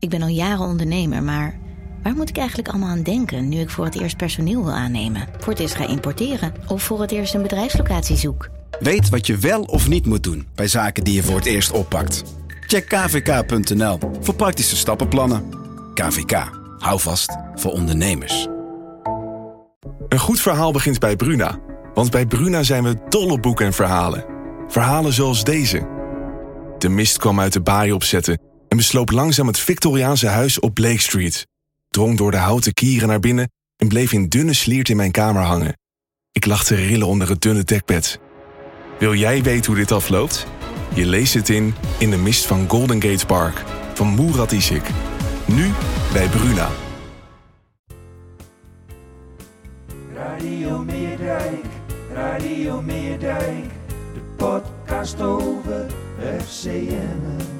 Ik ben al jaren ondernemer, maar waar moet ik eigenlijk allemaal aan denken nu ik voor het eerst personeel wil aannemen, voor het eerst ga importeren of voor het eerst een bedrijfslocatie zoek? Weet wat je wel of niet moet doen bij zaken die je voor het eerst oppakt. Check kvk.nl voor praktische stappenplannen. KVK, hou vast voor ondernemers. Een goed verhaal begint bij Bruna. Want bij Bruna zijn we dol op boeken en verhalen. Verhalen zoals deze. De mist kwam uit de baai opzetten en besloop langzaam het Victoriaanse huis op Blake Street. Drong door de houten kieren naar binnen en bleef in dunne sliert in mijn kamer hangen. Ik lag te rillen onder het dunne dekbed. Wil jij weten hoe dit afloopt? Je leest het in In de mist van Golden Gate Park van Murat Isik. Nu bij Bruna. Radio Meerdijk, Radio Meerdijk, de podcast over FCM.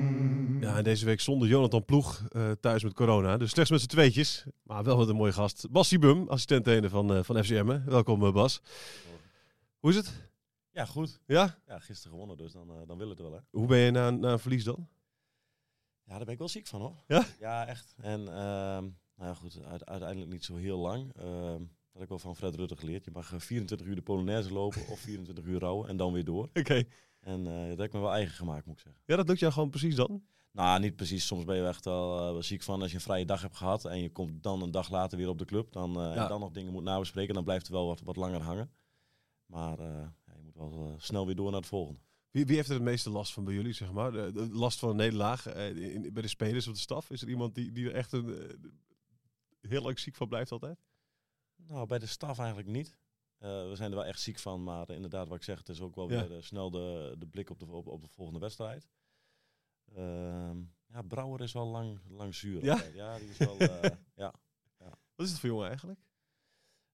Ja, en deze week zonder Jonathan Ploeg eh, thuis met corona. Dus slechts met z'n tweetjes. Maar wel met een mooie gast. Bas Bum, assistent van, uh, van FCM. Welkom uh, Bas. Hoe is het? Ja, goed. Ja? Ja, gisteren gewonnen, dus dan, dan wil het wel hè. Hoe ben je na, na een verlies dan? Ja, daar ben ik wel ziek van hoor. Ja? Ja, echt. En ehm, nou ja, goed, uiteindelijk niet zo heel lang. Ehm, dat heb ik wel van Fred Rutte geleerd. Je mag 24 uur de Polonaise lopen of 24 uur rouwen en dan weer door. Oké. En dat heb ik me wel eigen gemaakt, moet ik zeggen. Ja, dat lukt jou gewoon precies dan? Nou, niet precies. Soms ben je echt wel uh, ziek van als je een vrije dag hebt gehad en je komt dan een dag later weer op de club. Dan, uh, ja. en dan nog dingen moet nabespreken, dan blijft het wel wat, wat langer hangen. Maar uh, ja, je moet wel snel weer door naar het volgende. Wie, wie heeft er het meeste last van bij jullie, zeg maar? De, de last van een nederlaag bij de spelers of de staf? Is er iemand die, die er echt een, heel lang ziek van blijft altijd? Nou, bij de staf eigenlijk niet. we zijn er wel echt ziek van, maar inderdaad, wat ik zeg, het is ook wel weer snel de, de blik op de, op, op de volgende wedstrijd. Uh, ja, Brouwer is wel lang, lang zuur. Ja? ja, die is wel. Uh, ja. Wat is het voor jongen eigenlijk?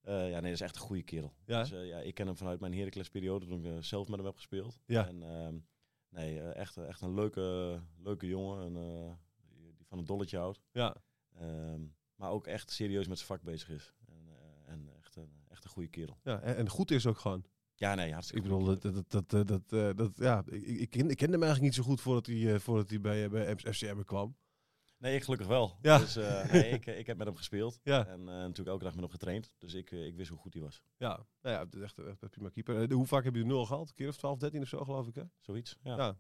Uh, ja, nee, dat is echt een goede kerel. Ja? Dus, ja, ik ken hem vanuit mijn Heracles-periode toen ik zelf met hem heb gespeeld. Ja. En uh, nee, echt, echt een leuke, leuke jongen. En, die van een dolletje houdt. Ja. Ehm, maar ook echt serieus met zijn vak bezig is. En, en echt, een, echt een goede kerel. Ja, en, en goed is ook gewoon. Ja, nee, hartstikke Ik bedoel, dat, dat, dat, dat, dat, dat, ja, ik, ik, ken, ik kende hem eigenlijk niet zo goed voordat hij, uh, voordat hij bij, bij FCM kwam. Nee, ik gelukkig wel. Ja. Dus uh, nee, ik, ik heb met hem gespeeld. Ja. En uh, natuurlijk elke dag met hem getraind. Dus ik, ik wist hoe goed hij was. Ja, nou ja, het is echt, prima keeper. hoe vaak heb je de nul gehaald? Een keer of 12, 13 of zo, geloof ik, hè? Zoiets, ja. ja.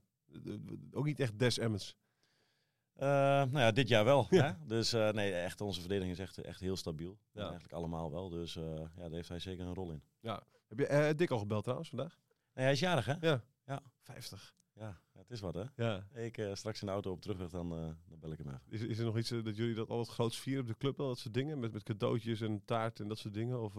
Ook niet echt Des Emmons. nou ja, dit jaar wel. Ja. Hè? Dus nee, echt onze verdediging is echt, echt heel stabiel. Ja. Eigenlijk allemaal wel. Dus ja, daar heeft hij zeker een rol in. Ja. Heb je Dick al gebeld trouwens vandaag? Nee, hij is jarig, hè? Ja. Ja. 50. Ja, het is wat, hè? Ja. Ik uh, straks in de auto op terugweg, dan, uh, dan bel ik hem even. Is, is er nog iets uh, dat jullie dat al het grootst vieren op de club? Al dat soort dingen? Met, met cadeautjes en taart en dat soort dingen? Of,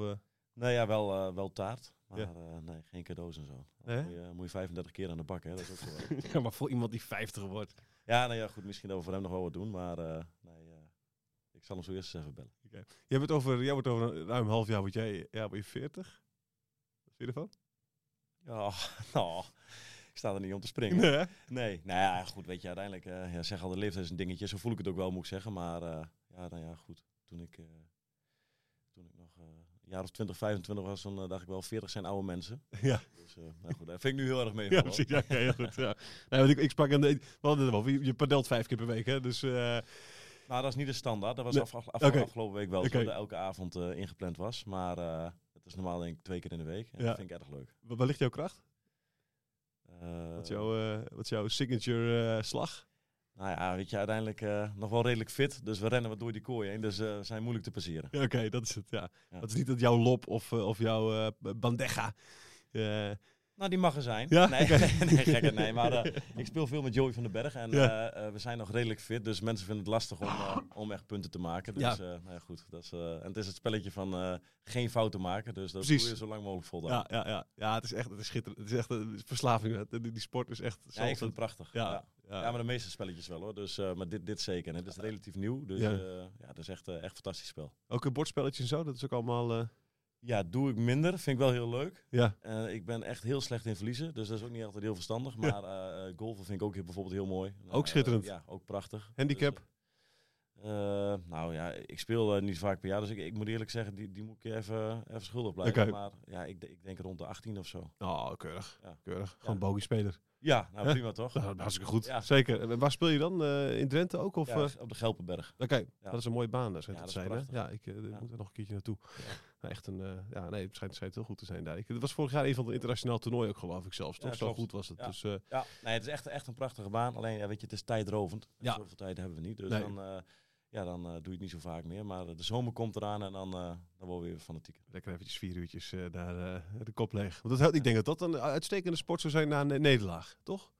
Nee, ja, wel, wel taart. Maar Ja. nee, geen cadeaus en zo. Dan moet, je, moet je 35 keer aan de bak, hè? Dat is ook zo. ja, maar voor iemand die 50 wordt. ja, nou ja, goed. Misschien dat we voor hem nog wel wat doen. Maar nee, ik zal hem zo eerst eens even bellen. Jij wordt over, jij wordt over een ruim een half jaar, word jij, ja, word je 40? Je ervan? Ja, nou, ik sta er niet om te springen. Nee, nou ja, goed, weet je, uiteindelijk, uh, ja, zeg al, de leeftijd is een dingetje. Zo voel ik het ook wel, moet ik zeggen. Maar uh, ja, nou ja, goed. Toen ik, uh, toen ik nog een jaar of 20, 25 was, dan dacht ik wel, 40 zijn oude mensen. Ja. Dus, nou goed, dat vind ik nu heel erg mee. Ja, precies. Ja, heel goed. Ja. Nee, want ik, ik sprak aan de, we hadden het over, je, je padelt vijf keer per week, hè? Dus, nou, dat is niet de standaard. Dat was Nee. af, af, af, afgelopen week wel dat elke avond ingepland was. Maar is normaal denk ik twee keer in de week. En Ja. dat vind ik erg leuk. waar ligt jouw kracht? Eh, Wat is jouw, eh, wat is jouw signature eh, slag? Nou ja, weet je, uiteindelijk nog wel redelijk fit. Dus we rennen wat door die kooi heen. Dus we zijn moeilijk te passeren. Ja, Oké, dat is het, ja. Ja. Dat is niet dat jouw lop of, of jouw bandeja. Nou, die mag er zijn. Ja? Nee, nee, gekke, nee. Maar eh, ik speel veel met Joey van den Berg. En Ja. eh, eh, we zijn nog redelijk fit. Dus mensen vinden het lastig om, om echt punten te maken. Dus Ja. ja. nou ja, goed. Dat is, en het is het spelletje van geen fouten maken. Dus dat Precies. doe je zo lang mogelijk vol. ja, ja, ja. ja, het is echt het is schitterend. Het is echt een verslaving. Die, die sport is echt zo Ja, ik vind het prachtig. Ja, Ja. maar de meeste spelletjes wel hoor. Dus, maar dit, dit zeker. En het is relatief nieuw. Dus Ja. dat is echt, echt een fantastisch spel. Ook een bordspelletjes en zo, dat is ook allemaal... Ja, doe ik minder. Vind ik wel heel leuk. Ja. Eh, ik ben echt heel slecht in verliezen, dus dat is ook niet altijd heel verstandig. Maar eh, golfen vind ik ook heel- bijvoorbeeld heel mooi. Ook Eh, schitterend. ja, ook prachtig. Handicap? Dus, nou ja, ik speel eh, niet vaak per jaar, dus ik, ik moet eerlijk zeggen, die, die moet ik je even, even schuldig blijven. Maar ja, ik, ik denk rond de 18 of zo. Oh, keurig. Ja. Keurig. Gewoon bogie-speler. Ja, nou prima toch? Nou, hartstikke goed. Ja. Zeker. En waar speel je dan? Eh, in Drenthe ook? Of, Ja, eh? op de Gelpenberg. Oké, Ja. dat is een mooie baan, daar schijnt Ja, het zijn. Hè? Ja, ik eh, moet er nog een keertje naartoe. Nou, echt een, ja, nee, het schijnt, schijnt heel goed te zijn daar. Ik, het was vorig jaar een van de internationaal toernooien ook, geloof ik zelfs. Toch? Zo goed was het. Ja. Dus Ja, nee, het is echt, echt een prachtige baan. Alleen, ja, weet je, het is tijdrovend. Ja. Zoveel tijd hebben we niet. Dus Nee. dan, ja, dan eh, doe je het niet zo vaak meer. Maar de zomer komt eraan en dan, eh dan worden we weer fanatiek. lekker eventjes vier uurtjes eh, eh, de kop leeg. Want dat, ik denk dat dat een uitstekende sport zou zijn na een nederlaag, toch?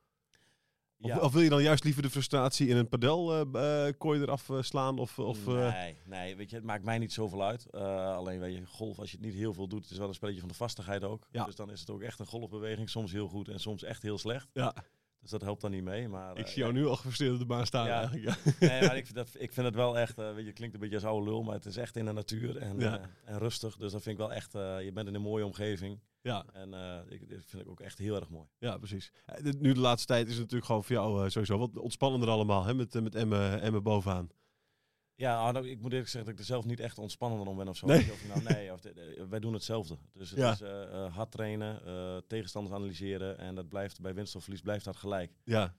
Of, Ja. of wil je dan juist liever de frustratie in een padel eh, eh, kooi eraf eh, slaan? Of, of, eh, nee, nee, weet je, het maakt mij niet zoveel uit. Eh, alleen weet je, golf, als je het niet heel veel doet, het is wel een spelletje van de vastigheid ook. Ja. Dus dan is het ook echt een golfbeweging. Soms heel goed en soms echt heel slecht. ja, Dus dat helpt dan niet mee. Maar, ik eh, zie jou ja, nu al gefrustreerd op de baan staan Ja. eigenlijk. Ja. Nee, maar ik vind, dat, ik vind het wel echt, eh, weet je, het klinkt een beetje als oude lul, maar het is echt in de natuur en, eh, en rustig. Dus dat vind ik wel echt, je bent in een mooie omgeving. Ja, En eh, ik, dat vind ik ook echt heel erg mooi. ja, precies. Nu de laatste tijd is het natuurlijk gewoon voor jou sowieso wat ontspannender allemaal. Hè? Met, met Emmen, Emmen bovenaan. Ja, ah, nou, ik moet eerlijk zeggen dat ik er zelf niet echt ontspannender om ben of zo. Nee. Of, nou, nee, of wij doen hetzelfde. Dus het Ja. is eh, eh, hard trainen, eh, tegenstanders analyseren en dat blijft bij winst of verlies blijft dat gelijk. Ja,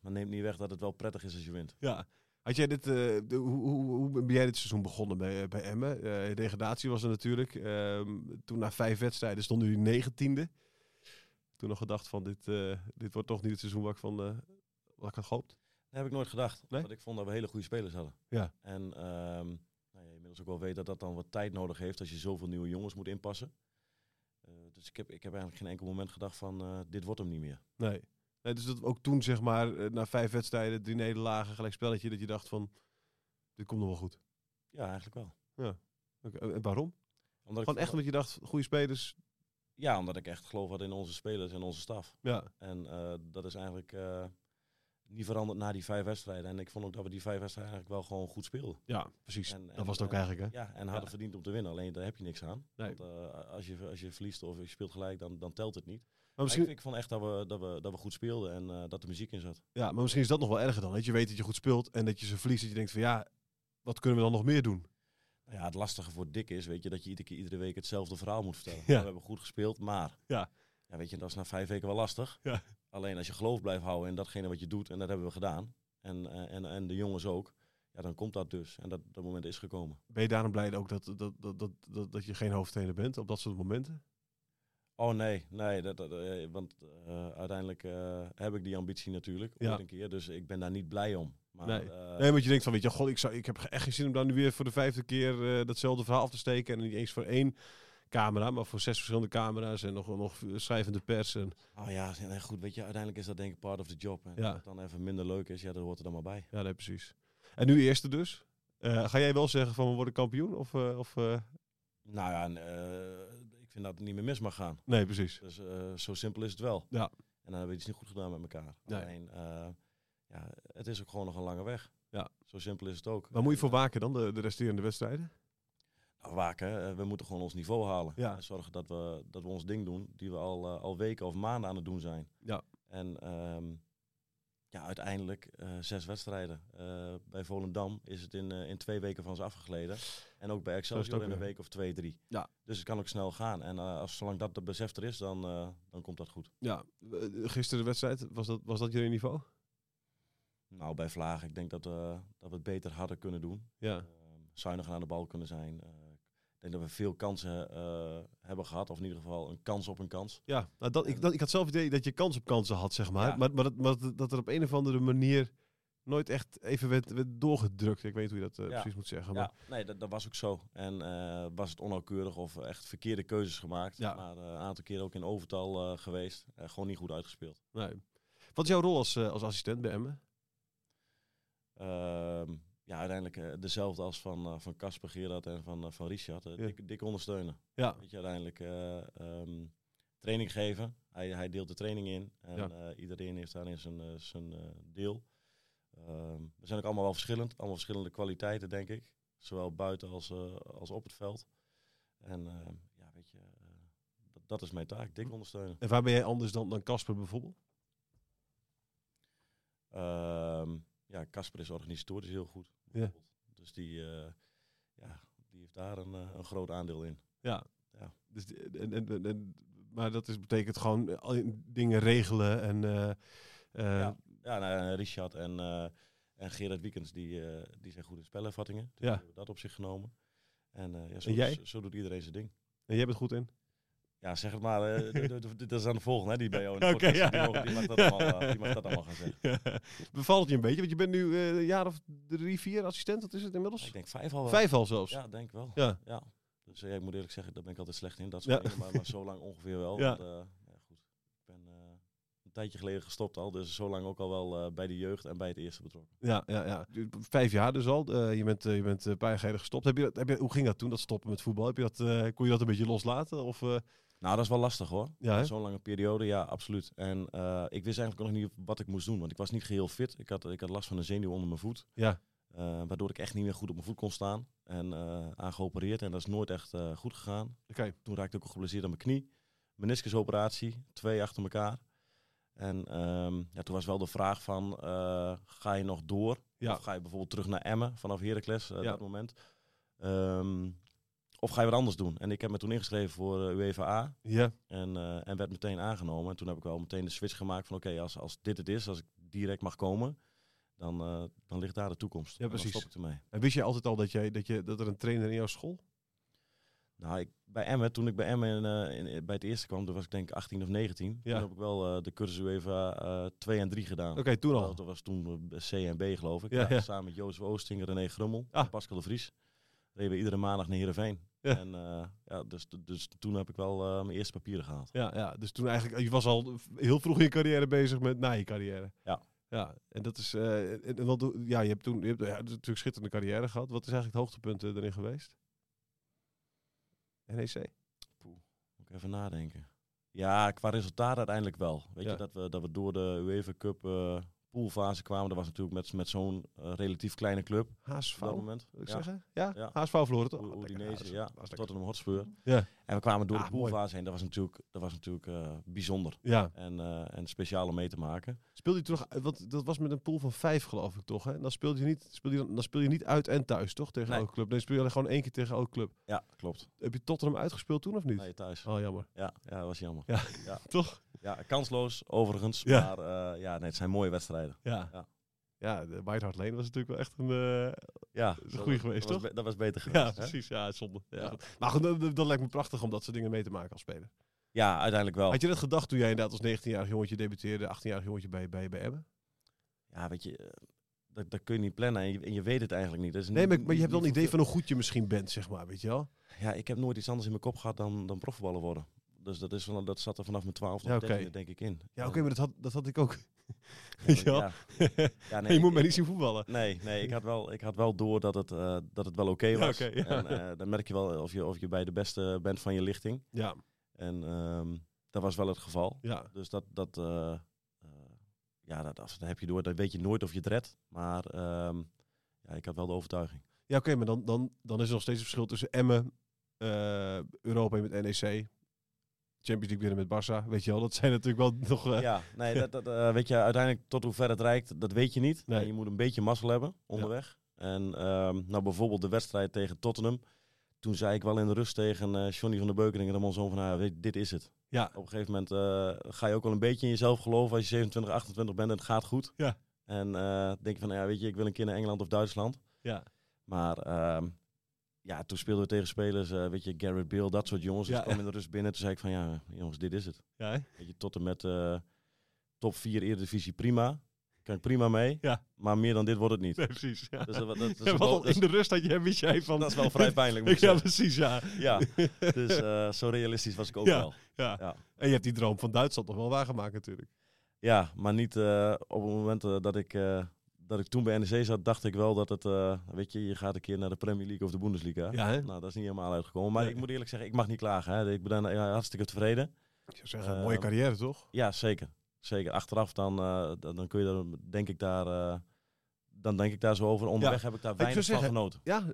maar neemt niet weg dat het wel prettig is als je wint. ja. Had jij dit, de- hoe, hoe, hoe ben jij dit seizoen begonnen bij, bij Emmen? Degradatie was er natuurlijk. Ehm, toen na vijf wedstrijden stonden jullie negentiende. Toen nog gedacht van dit, dit wordt toch niet het seizoen wat ik, van, wat ik had gehoopt. Dat heb ik nooit gedacht. Nee? Want ik vond dat we hele goede spelers hadden. Ja. En ehm nou ja, inmiddels ook wel weet dat dat dan wat tijd nodig heeft als je zoveel nieuwe jongens moet inpassen. Eh, dus ik heb, ik heb eigenlijk geen enkel moment gedacht van eh, dit wordt hem niet meer. Nee. nee dus dat ook toen zeg maar, eh, na vijf wedstrijden, drie nederlagen, gelijk spelletje, dat je dacht van, dit komt nog wel goed. Ja, eigenlijk wel. Oké, En waarom? Omdat ik Gewoon echt omdat je dacht, goede spelers, Ja, omdat ik echt geloof had in onze spelers en onze staf. ja. En dat is eigenlijk niet veranderd na die vijf wedstrijden. En ik vond ook dat we die vijf wedstrijden eigenlijk wel gewoon goed speelden. Ja, precies. En- dat was het ook eigenlijk, hè? Ja, en hadden Ja. verdiend om te winnen. Alleen daar heb je niks aan. Nee. Want eh, als, je, als je verliest of je speelt gelijk, dan, dan telt het niet. Maar Maar misschien, ik, ik vond echt dat we, dat, we, dat we goed speelden en eh, dat de muziek in zat. ja, maar misschien is dat nog wel erger dan. Dat je weet dat je goed speelt en dat je ze verliest. Dat je denkt van, ja, wat kunnen we dan nog meer doen? Nou ja, het lastige voor Dick is, weet je, dat je iedere, keer, iedere week hetzelfde verhaal moet vertellen. Ja. We hebben goed gespeeld, maar... Ja. Ja, weet je, dat is na vijf weken wel lastig. Ja. Alleen als je geloof blijft houden in datgene wat je doet, en dat hebben we gedaan, en, eh, en, en de jongens ook, ja, dan komt dat dus. En dat, dat moment is gekomen. Ben je daarom blij ook dat, dat, dat, dat, dat, dat je geen hoofdtrainer bent op dat soort momenten? Oh nee, nee, dat, dat, eh, want eh, uiteindelijk heb ik die ambitie natuurlijk, Ja. ooit een keer, dus ik ben daar niet blij om. Maar, Nee. Nee, want je denkt van, weet je, god, ik, zou, ik heb echt geen zin om dan nu weer voor de vijfde keer datzelfde verhaal af te steken. En niet eens voor één camera, maar voor zes verschillende camera's en nog, nog schrijvende pers. En, Oh ja, goed, weet je, uiteindelijk is dat denk ik part of the job. En Ja. als het dan even minder leuk is, ja, dat hoort er dan maar bij. ja, nee, precies. En nu eerste dus. Eh, ga jij wel zeggen van, we worden kampioen? Of, eh, of, eh, Nou ja, ik vind dat het niet meer mis mag gaan. nee, precies. Dus zo simpel is het wel. Ja. En dan hebben we iets niet goed gedaan met elkaar. Nee. Alleen, ja, het is ook gewoon nog een lange weg. Ja. Zo simpel is het ook. Waar moet je voor En, waken dan, de, de resterende wedstrijden? Waken, we moeten gewoon ons niveau halen. Ja. Zorgen dat we, dat we ons ding doen, die we al, eh, al weken of maanden aan het doen zijn. Ja. En ehm, ja, uiteindelijk eh, zes wedstrijden. Eh, bij Volendam is het in, in twee weken van ze afgegleden. En ook bij Excelsior ook in een week of twee, drie. Ja. Dus het kan ook snel gaan. En als, zolang dat de besef er is, dan, dan komt dat goed. Ja, gisteren de wedstrijd, was dat, was dat jullie niveau? Nou, bij Vlaag, ik denk dat, we dat we het beter hadden kunnen doen. Ja. Ehm, zuiniger aan de bal kunnen zijn. Ik denk dat we veel kansen eh, hebben gehad. Of in ieder geval een kans op een kans. Ja, nou dat, ik, dat, ik had zelf het idee dat je kans op kansen had, zeg maar. Ja. Maar, maar, dat, maar dat, er op een of andere manier nooit echt even werd, werd doorgedrukt. Ik weet niet hoe je dat eh, Ja. precies moet zeggen. Maar, Ja, nee, dat, dat was ook zo. En eh, was het onnauwkeurig of echt verkeerde keuzes gemaakt. Ja. Maar een aantal keren ook in overtal geweest. Gewoon niet goed uitgespeeld. nee. Wat is jouw rol als, als assistent bij Emmen? Ja, uiteindelijk eh, dezelfde als van eh, van Casper, Gerard en van, eh, van Richard. Ja. dik, dik ondersteunen. Ja, Weet je, uiteindelijk eh, ehm, training geven. Hij, hij deelt de training in. En Ja. iedereen heeft daarin zijn, zijn deel. Ehm, we zijn ook allemaal wel verschillend. Allemaal verschillende kwaliteiten, denk ik. Zowel buiten als, als op het veld. En ehm, ja, weet je, dat, dat is mijn taak, dik ondersteunen. En waar ben jij anders dan dan Casper bijvoorbeeld? Ja, Casper is organisatorisch heel goed. bijvoorbeeld. Dus die, eh, ja, die heeft daar een, eh, een groot aandeel in. Ja. Ja. Dus, die- en, en, en, maar dat is, betekent gewoon al die dingen regelen en... eh, eh, Ja. Ja, nou, ja, Richard en, eh en Gerard Wiekens, die, eh, die zijn goed in spelervattingen. Dus Ja. hebben dat op zich genomen. En, eh, ja, zo, En jij? Zo, zo doet iedereen zijn ding. En jij bent goed in? Ja, zeg het maar. eh, dat is aan de volgende, hè, die bij jou in de Oké, podcast. ja, die, ja. mogen- die mag dat allemaal, eh, die mag dat allemaal gaan zeggen. Bevalt het je een beetje? Want je bent nu eh, een jaar of drie, vier assistent. Wat is het inmiddels? Ik denk vijf al wel. Vijf al zelfs. Ja, denk ik wel. Ja. Ja. Dus eh, ik moet eerlijk zeggen, daar ben ik altijd slecht in. Dat soort Ja. dingen, maar, maar zo lang ongeveer wel. Ja. Want, eh, ja, goed. Ik ben eh, een tijdje geleden gestopt al, dus zo lang ook al wel eh, bij de jeugd en bij het eerste betrokken. Ja, ja, ja. Vijf jaar dus al. Eh, je bent, eh, je bent eh, een paar jaar geleden gestopt. Heb je, dat- heb je, hoe ging dat toen, dat stoppen met voetbal? Heb je dat, eh, kon je dat een beetje loslaten? Of, eh, Nou, dat is wel lastig hoor. ja? Zo'n lange periode, ja, absoluut. En eh, ik wist eigenlijk nog niet wat ik moest doen, want ik was niet geheel fit. Ik had, ik had last van een zenuw onder mijn voet. Ja. Eh, waardoor ik echt niet meer goed op mijn voet kon staan. En eh aan geopereerd. En dat is nooit echt eh, goed gegaan. Oké. Toen raakte ik ook geblesseerd aan mijn knie. Meniscusoperatie, twee achter elkaar. En ehm, ja, toen was wel de vraag van, eh, ga je nog door? Ja. Of ga je bijvoorbeeld terug naar Emmen vanaf Heracles, eh Ja. dat moment? Ehm, of ga je wat anders doen? En ik heb me toen ingeschreven voor eh, UEFA A. Ja, En, eh, en werd meteen aangenomen. En toen heb ik wel meteen de switch gemaakt van oké, als, als dit het is, als ik direct mag komen, dan, eh, dan ligt daar de toekomst. Ja, dan precies. stop ik ermee. en wist je altijd al dat, jij, dat, je, dat er een trainer in jouw school? Nou, ik, bij Emmen, toen ik bij Emmen in, in- bij het eerste kwam, toen was ik denk ik 18 of 19. Ja. Toen heb ik wel de cursus UEFA eh 2 en 3 gedaan. Oké, toen al. Dat was toen C en B geloof ik. Ja. Samen met Jozef Oosting, René Grummel Ah. en Pascal de Vries. Reden we iedere maandag naar Heerenveen. Ja. En eh, ja, dus, dus toen heb ik wel eh, mijn eerste papieren gehaald. Ja, ja, dus toen eigenlijk, je was al heel vroeg in je carrière bezig met na je carrière. Ja. Ja, en dat is, eh, en, en wat, ja, je hebt toen, je hebt ja, natuurlijk een schitterende carrière gehad. Wat is eigenlijk het hoogtepunt eh, erin geweest? NEC? Moet ik even nadenken. Ja, qua resultaat uiteindelijk wel. Weet Ja. je, dat we, dat we door de UEFA Cup eh poolfase kwamen. Dat was natuurlijk met, met zo'n eh, relatief kleine club HSV, op dat moment. wil ik Ja. zeggen? Ja, Ja. HSV verloren toch? Oh, lekker. Udinese, ja, lekker. Tottenham Hotspur. Ja. En we kwamen door Ah, de mooi. poolfase heen. Dat was natuurlijk, dat was natuurlijk eh, bijzonder Ja. en, eh, en speciaal om mee te maken. Speelde je nog, want dat was met een pool van vijf geloof ik toch? Hè? En dan speel je niet, speel je, dan, speel je niet uit en thuis toch tegen Nee. elke club? Nee, speel je gewoon één keer tegen elke club. Ja, klopt. Heb je Tottenham uitgespeeld toen of niet? Nee, thuis. Oh, jammer. Ja, ja, dat was jammer. Ja. Ja. Toch? Ja, kansloos overigens. Ja. Maar eh, ja, nee, het zijn mooie wedstrijden. Ja. Ja. Ja, de White Hart Lane was natuurlijk wel echt een... eh, Ja, een goeie geweest, dat was toch? be- dat was beter geweest. ja, hè? precies. Ja, zonde. Ja. Maar goed, dat, dat lijkt me prachtig om dat soort dingen mee te maken als speler. Ja, uiteindelijk wel. Had je dat gedacht toen jij inderdaad als 19-jarig jongetje debuteerde, 18-jarig jongetje bij, bij, bij Emmen? Ja, weet je, eh, dat, dat kun je niet plannen en je, en je weet het eigenlijk niet. Dat is Nee, maar, maar je hebt wel een idee van hoe goed je misschien bent, zeg maar, weet je wel? Ja, ik heb nooit iets anders in mijn kop gehad dan, dan profvoetballer worden. Dus dat, is, van- dat zat er vanaf mijn 12 Ja, of oké. 13 denk ik in. Ja, oké, En- maar dat had, dat had ik ook. ja, ja. Ja, nee, je moet mij niet zien voetballen. Nee, nee ik, had wel, ik had wel door dat het, eh, dat het wel oké was. En eh, dan merk je wel of je, of je bij de beste bent van je lichting. Ja, En ehm, dat was wel het geval. ja. Dus dat, dat, eh, ja, dat, dat heb je door. Dan weet je nooit of je het redt. Maar ehm, ja, ik had wel de overtuiging. Ja, oké, maar dan, dan, dan is er nog steeds een verschil tussen Emmen, Europa met NEC, Champions League winnen met Barça. Weet je wel, dat zijn natuurlijk wel nog... eh, Ja, nee, dat, dat, eh, weet je, uiteindelijk tot hoe ver het reikt, dat weet je niet. Nee. En je moet een beetje mazzel hebben onderweg. En ehm, nou, bijvoorbeeld de wedstrijd tegen Tottenham. Toen zei ik wel in de rust tegen eh Johnny van der Beukering en Ramon Zoon van haar, weet, je, dit is het. ja. Op een gegeven moment ga je ook wel een beetje in jezelf geloven als je 27, 28 bent en het gaat goed. Ja. En denk je van, ja, weet je, ik wil een keer naar Engeland of Duitsland. Ja. Maar ehm, ja, toen speelden we tegen spelers, eh, weet je, Garrett Bale, dat soort jongens. Dus Ja, ik kwam ja. in de rust binnen. Toen zei ik van, ja, jongens, dit is het. Ja? Weet je, tot en met eh, top 4 Eredivisie prima. Kan ik prima mee. Ja. Maar meer dan dit wordt het niet. Nee, precies. Ja. Dus dat, dat, Ja, wel, in de rust had je, wist jij van... dat is wel vrij pijnlijk, moet ik ja, precies, ja. Ja, dus eh, zo realistisch was ik ook Ja. wel. ja. En je hebt die droom van Duitsland nog wel waargemaakt natuurlijk. Ja, maar niet op het moment dat ik... dat ik toen bij NEC zat, dacht ik wel dat het, eh, weet je, je gaat een keer naar de Premier League of de Bundesliga. Ja, hè? Nou, dat is niet helemaal uitgekomen. Maar Nee. ik moet eerlijk zeggen, ik mag niet klagen. Hè. Ik ben eh, hartstikke tevreden. Ik zou zeggen, Eh, mooie carrière toch? Ja, zeker. Zeker. Achteraf dan, eh, dan, dan kun je er, denk ik daar, eh, dan denk ik daar zo over. Onderweg heb ik daar Ik weinig van genoten. Ja,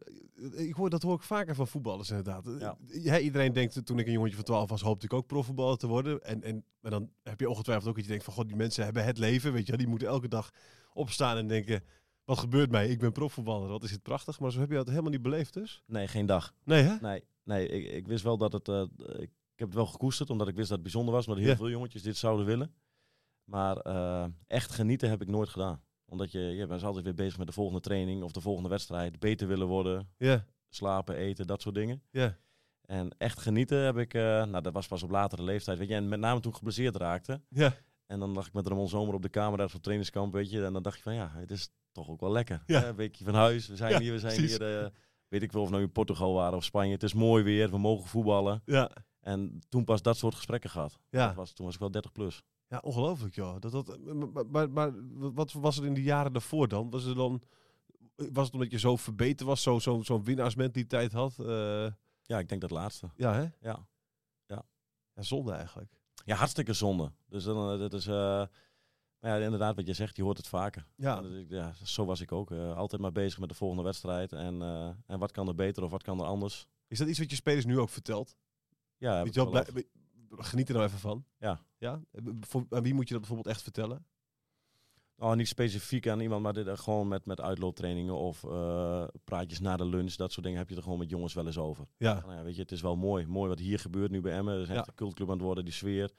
ik hoor, dat hoor ik vaker van voetballers inderdaad. Ja. Ja, iedereen denkt, toen ik een jongetje van 12 was, hoopte ik ook profvoetballer te worden. En, en, maar dan heb je ongetwijfeld ook dat je denkt van, god, die mensen hebben het leven, weet je. Die moeten elke dag opstaan en denken, wat gebeurt mij? Ik ben profvoetballer, wat is het prachtig. Maar zo heb je dat helemaal niet beleefd dus. Nee, geen dag. Nee, hè? Nee, nee ik, ik wist wel dat het... eh, ik, heb het wel gekoesterd, omdat ik wist dat het bijzonder was. Omdat heel Ja. veel jongetjes dit zouden willen. Maar eh, echt genieten heb ik nooit gedaan. Omdat je, je bent altijd weer bezig met de volgende training of de volgende wedstrijd. Beter willen worden, Ja, slapen, eten, dat soort dingen. ja. En echt genieten heb ik... eh, nou, dat was pas op latere leeftijd. Weet je, en met name toen ik geblesseerd raakte. Ja, En dan lag ik met Ramon Zomer op de kamer ergens op trainingskamp, weet je. En dan dacht je van, ja, het is toch ook wel lekker. Ja. Hè, Een weekje van huis, we zijn Ja, hier, we zijn precies. hier... eh, weet ik wel of we nou in Portugal waren of Spanje. Het is mooi weer, we mogen voetballen. ja. En toen pas dat soort gesprekken gehad. Ja. Dat was, toen was ik wel 30 plus. Ja, ongelooflijk joh. Dat, dat, maar, maar, maar wat was er in de jaren daarvoor dan? Was, er dan, was het omdat je zo verbeterd was, zo'n zo, zo'n winnaarsmentaliteit had? Eh, Ja, ik denk dat laatste. ja, hè? Ja. Ja, zonde eigenlijk. Ja, hartstikke zonde. Dus dan, eh, dat is... eh, maar ja, inderdaad, wat je zegt, je hoort het vaker. Ja, ja zo was ik ook. Altijd maar bezig met de volgende wedstrijd. En, en wat kan er beter of wat kan er anders? is dat iets wat je spelers nu ook vertelt? Ja, heb Weet ik je wel, wel blij- geniet er nou even van. Ja. ja? Voor, aan wie moet je dat bijvoorbeeld echt vertellen? Oh, niet specifiek aan iemand, maar dit, eh, gewoon met, met uitlooptrainingen of eh, praatjes na de lunch. Dat soort dingen heb je er gewoon met jongens wel eens over. Ja, Nou ja, weet je, het is wel mooi. Mooi wat hier gebeurt nu bij Emmen. Het is echt Ja. een cultclub aan het worden, die sfeer.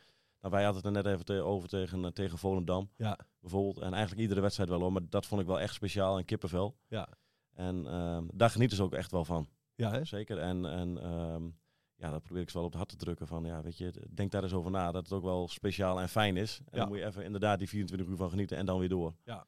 Nou, wij hadden het er net even te- over tegen, eh, tegen Volendam ja, bijvoorbeeld. En eigenlijk iedere wedstrijd wel hoor, maar dat vond ik wel echt speciaal en kippenvel. ja. En ehm, daar genieten ze ook echt wel van. Ja, hè? Zeker. En, en ehm, ja, dat probeer ik ze wel op het hart te drukken. Van ja, weet je, denk daar eens over na. Dat het ook wel speciaal en fijn is. En Ja. dan moet je even inderdaad die 24 uur van genieten en dan weer door. Ja. Maar,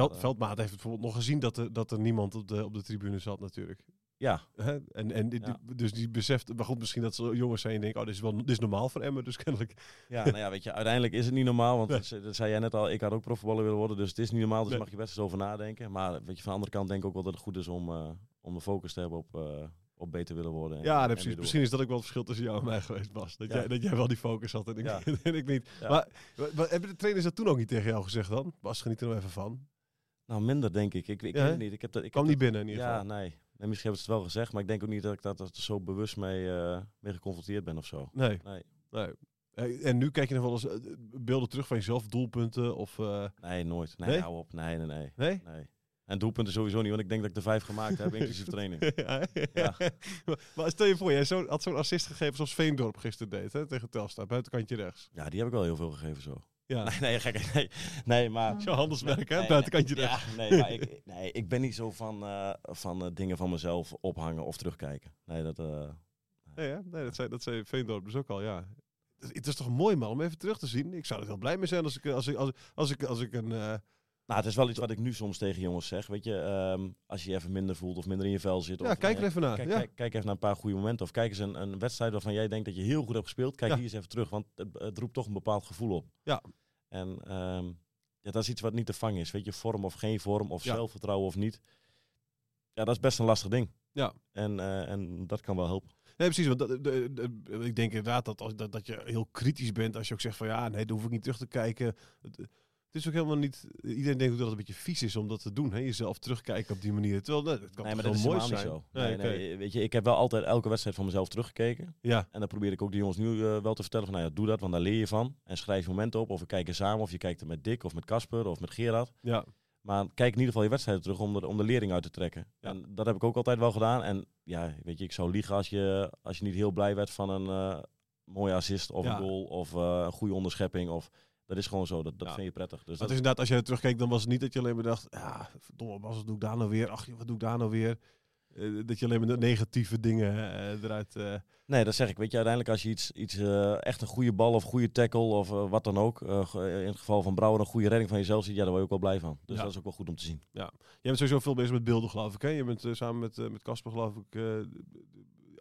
Veld, eh, Veldmaat heeft het bijvoorbeeld nog gezien dat er, dat er niemand op de, op de tribune zat natuurlijk. Ja, Hè? En, en die, Ja. die- dus die beseft, maar goed, misschien dat ze jongens zijn en denken, oh, dit is, wel, dit is normaal voor Emmen, dus kennelijk. ja, nou ja, weet je, uiteindelijk is het niet normaal. Want Nee. dat ze- dat zei jij net al, ik had ook profvoetballer willen worden. Dus het is niet normaal, dus Nee. mag je best eens over nadenken. Maar weet je, van de andere kant denk ik ook wel dat het goed is om, eh, om de focus te hebben op, eh, op beter willen worden. en- Ja, en precies. Misschien is dat ook wel het verschil tussen jou en mij geweest, Bas. Dat, Ja. jij, dat jij wel die focus had en ik, Ja. en ik niet. Ja. Maar, hebben de trainers dat toen ook niet tegen jou gezegd dan? Bas, geniet er nou even van. Nou, minder denk ik. Ik, ik Ja, weet het niet. Ik heb dat, ik Kwam niet binnen in ieder Ja, geval. nee. nee. Misschien hebben ze het wel gezegd, maar ik denk ook niet dat ik dat, dat zo bewust mee, eh, mee geconfronteerd ben of zo. Nee. Nee. nee. En nu kijk je nog wel eens eh, beelden terug van jezelf, doelpunten of... eh, Nee, nooit. Nee, Nee? hou op. Nee, nee, nee. nee? nee. En doelpunten sowieso niet, want ik denk dat ik er vijf gemaakt heb, inclusief training. ja. Ja. maar, stel je voor, jij zo, had zo'n assist gegeven zoals Veendorp gisteren deed, hè, tegen Telstar, buitenkantje rechts. Ja, die heb ik wel heel veel gegeven zo. Ja, Nee, nee, gek. Nee, nee maar... zo handelsmerk, hè, Nee, buitenkantje nee, rechts. Ja, nee, maar ik, nee, ik ben niet zo van, eh, van eh, dingen van mezelf ophangen of terugkijken. Nee, dat... eh, Nee, hè? nee dat, zei, dat zei Veendorp dus ook al, ja. Het- is toch mooi man om even terug te zien. Ik zou er heel blij mee zijn als ik, als ik, als, als ik, als ik een... eh, Nou, het is wel iets wat ik nu soms tegen jongens zeg. Weet je, ehm, als je je even minder voelt of minder in je vel zit. ja, of, kijk eh, er even naar. Kijk, ja. kijk, kijk even naar een paar goede momenten. Of kijk eens een, een wedstrijd waarvan jij denkt dat je heel goed hebt gespeeld. Kijk Ja. hier eens even terug, want het, het roept toch een bepaald gevoel op. Ja. En ehm, ja, dat is iets wat niet te vangen is. Weet je, vorm of geen vorm, of Ja. zelfvertrouwen of niet. Ja, dat is best een lastig ding. Ja. En, eh, en dat kan wel helpen. Nee, precies. Want dat, de, de- ik denk inderdaad dat, als, dat, dat je heel kritisch bent als je ook zegt van ja, nee, daar hoef ik niet terug te kijken. Het is ook helemaal niet. Iedereen denkt ook dat het een beetje vies is om dat te doen. Hè? Jezelf terugkijken op die manier. Terwijl nee, het kan nee, toch maar dat is mooi zijn. niet zo. Nee, Nee, nee, oké. weet je, ik heb wel altijd elke wedstrijd van mezelf teruggekeken. Ja, En dan probeer ik ook de jongens nu eh, wel te vertellen van, nou ja, doe dat, want daar leer je van. En schrijf momenten op, of we kijken samen, of je kijkt er met Dick, of met Casper, of met Gerard. ja, Maar kijk in ieder geval je wedstrijden terug om de, om de lering uit te trekken. Ja. En dat heb ik ook altijd wel gedaan. En ja, weet je, ik zou liegen als je, als je niet heel blij werd van een eh, mooie assist of Ja. een goal of eh, een goede onderschepping. Of, dat is gewoon zo, dat, dat Ja. vind je prettig. Dus dat dat, is inderdaad, als je er terugkeek, dan was het niet dat je alleen maar dacht, ja, verdomme, Bas, wat doe ik daar nou weer? Ach, wat doe ik daar nou weer? Eh, dat je alleen maar de negatieve dingen eh, eruit... eh, Nee, dat zeg ik. Weet je, uiteindelijk als je iets, iets eh, echt een goede bal of goede tackle of wat dan ook, eh, in het geval van Brouwer een goede redding van jezelf ziet, ja, daar word je ook wel blij van. Dus Ja. dat is ook wel goed om te zien. Jij bent sowieso veel bezig met beelden, geloof ik. Hè? Je bent samen met eh, met Casper, geloof ik, eh,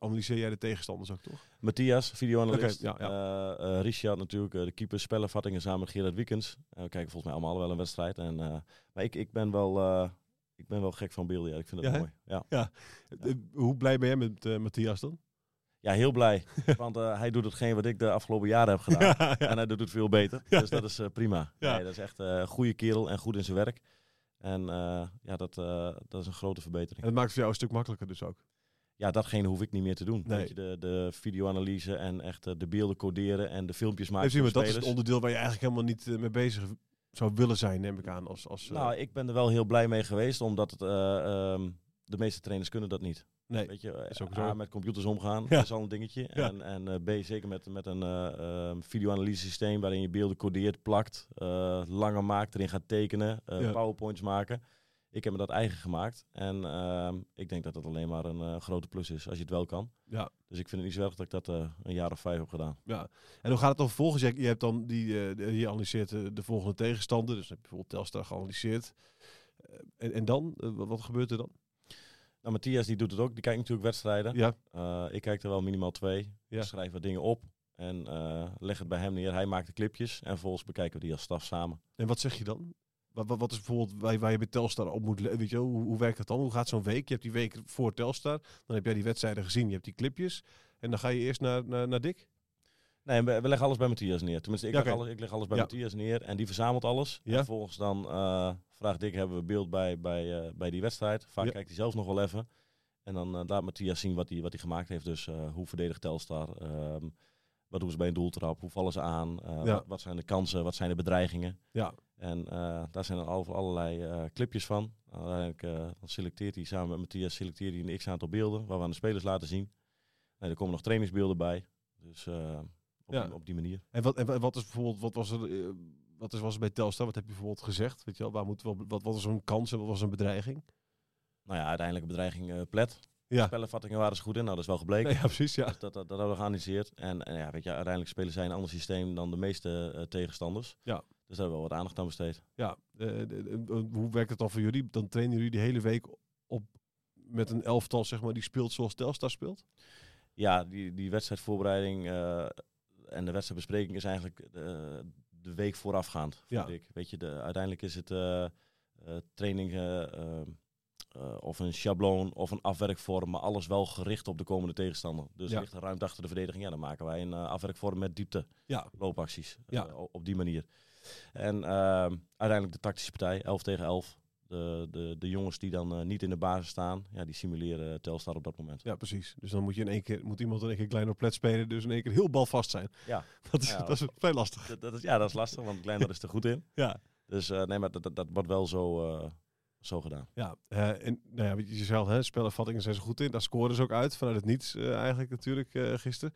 analyseer jij de tegenstanders ook, toch? Matthias, videoanalist. Oké, ja, Eh, eh, Richard natuurlijk, eh, de keeper, spellenvattingen samen met Gerard Wiekens. We kijken volgens mij allemaal wel een wedstrijd. En, maar ik, ik, ben wel, ik ben wel gek van beelden. Ja. Ik vind het Ja, hè? mooi. Ja. Hoe blij ben jij met Matthias dan? ja, heel blij. want hij doet hetgeen wat ik de afgelopen jaren heb gedaan. ja, En hij doet het veel beter. Ja. Dus dat is prima. Ja. Nee, dat is echt een goede kerel en goed in zijn werk. En ja, dat, dat is een grote verbetering. En dat maakt het voor jou een stuk makkelijker dus ook. Ja, datgene hoef ik niet meer te doen. Nee. Weet je, de, de videoanalyse en echt eh, de beelden coderen en de filmpjes maken voor maar dat is het onderdeel waar je eigenlijk helemaal niet eh, mee bezig zou willen zijn, neem ik aan. Als, als, eh, Nou, ik ben er wel heel blij mee geweest, omdat het, eh, ehm, de meeste trainers kunnen dat niet. nee. Weet je, is ook A, zo. met computers omgaan, Ja. dat is al een dingetje. Ja. En, en B, zeker met, met een eh ehm, videoanalyse systeem waarin je beelden codeert, plakt, eh, langer maakt, erin gaat tekenen, Ja. powerpoints maken. Ik heb me dat eigen gemaakt. En ehm, ik denk dat dat alleen maar een eh, grote plus is, als je het wel kan. Ja. Dus ik vind het niet zo erg dat ik dat eh, een jaar of vijf heb gedaan. Ja. En hoe gaat het dan vervolgens? Je, je hebt dan die, je analyseert eh, de volgende tegenstander. Dus dan heb je bijvoorbeeld Telstar geanalyseerd. En, en dan? Wat, gebeurt er dan? Nou, Matthias die doet het ook. Die kijkt natuurlijk wedstrijden. Ja. Ik kijk er wel minimaal twee. Ja. Schrijf wat dingen op. En leg het bij hem neer. Hij maakt de clipjes. En vervolgens bekijken we die als staf samen. En wat zeg je dan? Wat, wat, wat is bijvoorbeeld waar, waar je bij Telstar op moet Weet je, hoe, hoe werkt dat dan? Hoe gaat zo'n week? Je hebt die week voor Telstar. Dan heb jij die wedstrijden gezien. Je hebt die clipjes. En dan ga je eerst naar, naar, naar Dick. Nee, we, we leggen alles bij Matthias neer. Tenminste, ik, Ja, leg, alles, ik leg alles bij Ja. Matthias neer. En die verzamelt alles. Ja. En vervolgens dan eh, vraagt ik, hebben we beeld bij, bij, eh, bij die wedstrijd? Vaak kijkt hij zelf nog wel even. En dan eh, laat Matthias zien wat hij, wat hij gemaakt heeft. Dus hoe verdedigt Telstar? Ehm, wat doen ze bij een doeltrap? Hoe vallen ze aan? Wat, wat zijn de kansen? Wat zijn de bedreigingen? Ja. En eh, daar zijn er al, allerlei eh, clipjes van. Uiteindelijk eh, dan selecteert hij samen met Matthias selecteert hij een x-aantal beelden waar we aan de spelers laten zien. Nee, er komen nog trainingsbeelden bij. Dus eh, op, Ja. die, op die manier. En wat, en wa- wat is bijvoorbeeld, wat was er, eh, wat is, was er bij Telstar? Wat heb je bijvoorbeeld gezegd? Weet je wel, waar moet, wat, wat was zo'n kans en wat was een bedreiging? Nou ja, uiteindelijk een bedreiging eh plet. Ja. Spellenvattingen waren ze goed in. Nou, dat is wel gebleken. Nee, ja, precies, ja. Dus dat, dat, dat hebben we geanalyseerd. En, en ja, weet je, uiteindelijk spelen zij een ander systeem dan de meeste eh, tegenstanders. Ja. Dus daar hebben we wel wat aandacht aan besteed. ja eh, de- de- de- hoe werkt het dan voor jullie? Dan trainen jullie die hele week op met een elftal, zeg maar, die speelt zoals Telstar speelt? Ja, die, die wedstrijdvoorbereiding eh, en de wedstrijdbespreking is eigenlijk de, de week voorafgaand, Ja. ik. Weet je, de, uiteindelijk is het eh, eh, training eh, eh, eh, of een schabloon of een afwerkvorm, maar alles wel gericht op de komende tegenstander. Dus Ja. ligt ruimte achter de verdediging. Ja, dan maken wij een eh, afwerkvorm met diepte, Ja. loopacties, eh, Ja. op die manier. En ehm, uiteindelijk de tactische partij, 11 tegen 11. De, de, de jongens die dan eh, niet in de basis staan, ja, die simuleren Telstar op dat moment. Ja, precies. Dus dan moet je in één keer, moet iemand in één keer klein op plet spelen, dus in één keer heel balvast zijn. Ja. Dat is, Ja. dat is vrij lastig. Dat, dat is, ja, dat is lastig, want Kleiner is er goed in. Ja. Dus eh, nee, maar dat, dat, dat wordt wel zo, eh, zo gedaan. Ja, en nou ja, weet je zelf, hè, spelervattingen zijn ze goed in. Daar scoren ze ook uit, vanuit het niets eigenlijk natuurlijk gisteren.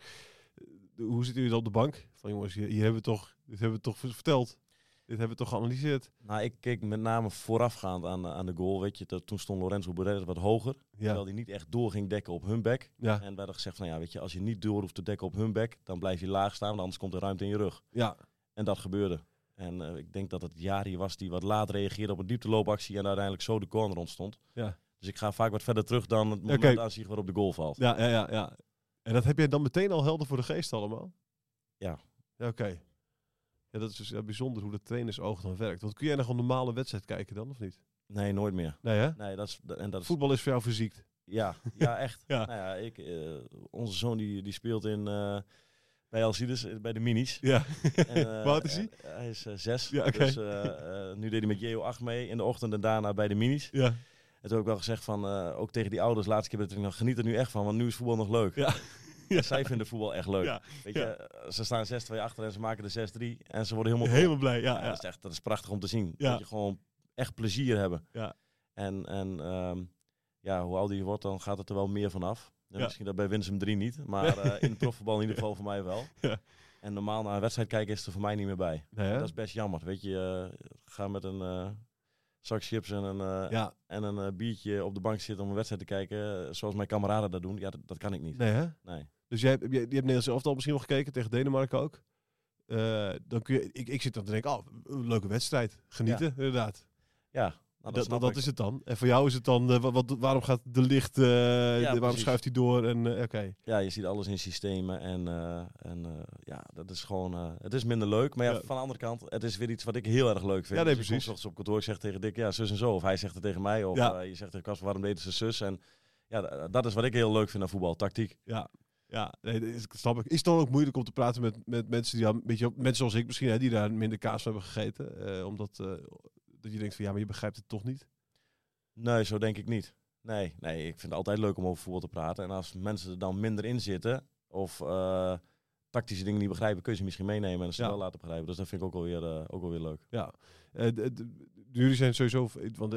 Hoe zitten jullie dan op de bank? Van jongens, hier, hier hebben we toch, dit hebben we toch verteld. Dit hebben we toch geanalyseerd. Nou, ik keek met name voorafgaand aan, aan de goal. Weet je, dat, toen stond Lorenzo Borrell wat hoger. Terwijl hij niet echt door ging dekken op hun bek. ja, En we hadden gezegd van ja, weet je, als je niet door hoeft te dekken op hun bek, dan blijf je laag staan, want anders komt er ruimte in je rug. ja, En dat gebeurde. En eh, ik denk dat het Jari was die wat laat reageerde op een diepteloopactie en uiteindelijk zo de corner ontstond. ja, Dus ik ga vaak wat verder terug dan het moment kijk. aanzien waarop de goal valt. ja, ja, ja, ja. En dat heb jij dan meteen al helder voor de geest allemaal? Ja. Ja, oké. Ja, dat is dus bijzonder hoe de trainersoog dan werkt. Want kun jij nog een normale wedstrijd kijken dan, of niet? Nee, nooit meer. Nee, hè? Nee, dat is, en dat is Voetbal is voor jou verziekt. Ja, ja echt. Ja. Nou ja, ik, eh, onze zoon die, die speelt in, eh, bij Alcides, eh, bij de minis. Ja. En, oud is hij? hij is zes. Ja, oké. Dus nu deed hij met JO 8 mee in de ochtend en daarna bij de minis. Ja. En toen heb ik wel gezegd van, ook tegen die ouders, laatste keer dat ik nog geniet er nu echt van, want nu is voetbal nog leuk. Ja. En Zij vinden voetbal echt leuk. Ja. Weet Ja. je, ze staan 6-2 achter en ze maken de 6-3 en ze worden helemaal Helemaal blij, ja. ja, ja. Dat, is echt, dat is prachtig om te zien. Ja. Dat je gewoon echt plezier hebben. Ja. En, en ehm, ja, hoe ouder je wordt, dan gaat het er wel meer vanaf. Ja. Misschien dat bij Winsum 3 niet, maar eh, in het profvoetbal in ieder geval voor mij wel. Ja. En normaal naar een wedstrijd kijken is er voor mij niet meer bij. Nee? Dat is best jammer. Weet je, eh, ga met een eh, zak chips en een, eh, Ja, en een eh, biertje op de bank zitten om een wedstrijd te kijken, eh, zoals mijn kameraden dat doen. Ja, dat, dat kan ik niet. nee, hè? Nee. Dus jij, hebt- jij, je hebt Nederlands elftal misschien wel gekeken tegen Denemarken ook. Dan kun je, ik, ik zit dan te denken, oh, leuke wedstrijd. Genieten, inderdaad. Ja, nou, dat, dat snap dat is het dan. En voor jou is het dan, eh, wat, waarom gaat de licht, eh, de- waarom precies. schuift hij door? En eh, oké. Ja, je ziet alles in systemen en, en ja, dat is gewoon, het is minder leuk. Maar ja, Ja. van de andere kant, het is weer iets wat ik heel erg leuk vind. Ja, nee, Dus ik precies. op kantoor, ik zeg tegen Dick, ja, zus en zo. Of hij zegt het tegen mij, of Ja. je zegt tegen Kasper, waarom deden ze zus? En ja, dat is wat ik heel leuk vind aan voetbal, tactiek. Ja, ja nee, dat is, snap ik. Is het dan ook moeilijk om te praten met, met mensen die dan, weet je, wel, mensen zoals ik misschien, hè, die daar minder kaas hebben gegeten? omdat, dat je denkt van ja, maar je begrijpt het toch niet? Nee, zo denk ik niet. Nee, nee, ik vind het altijd leuk om over voetbal te praten. En als mensen er dan minder in zitten of eh, tactische dingen niet begrijpen, kun je ze misschien meenemen en ze Ja. wel laten begrijpen. Dus dat vind ik ook wel weer, eh, ook wel weer leuk. Ja. De- de- jullie zijn sowieso, want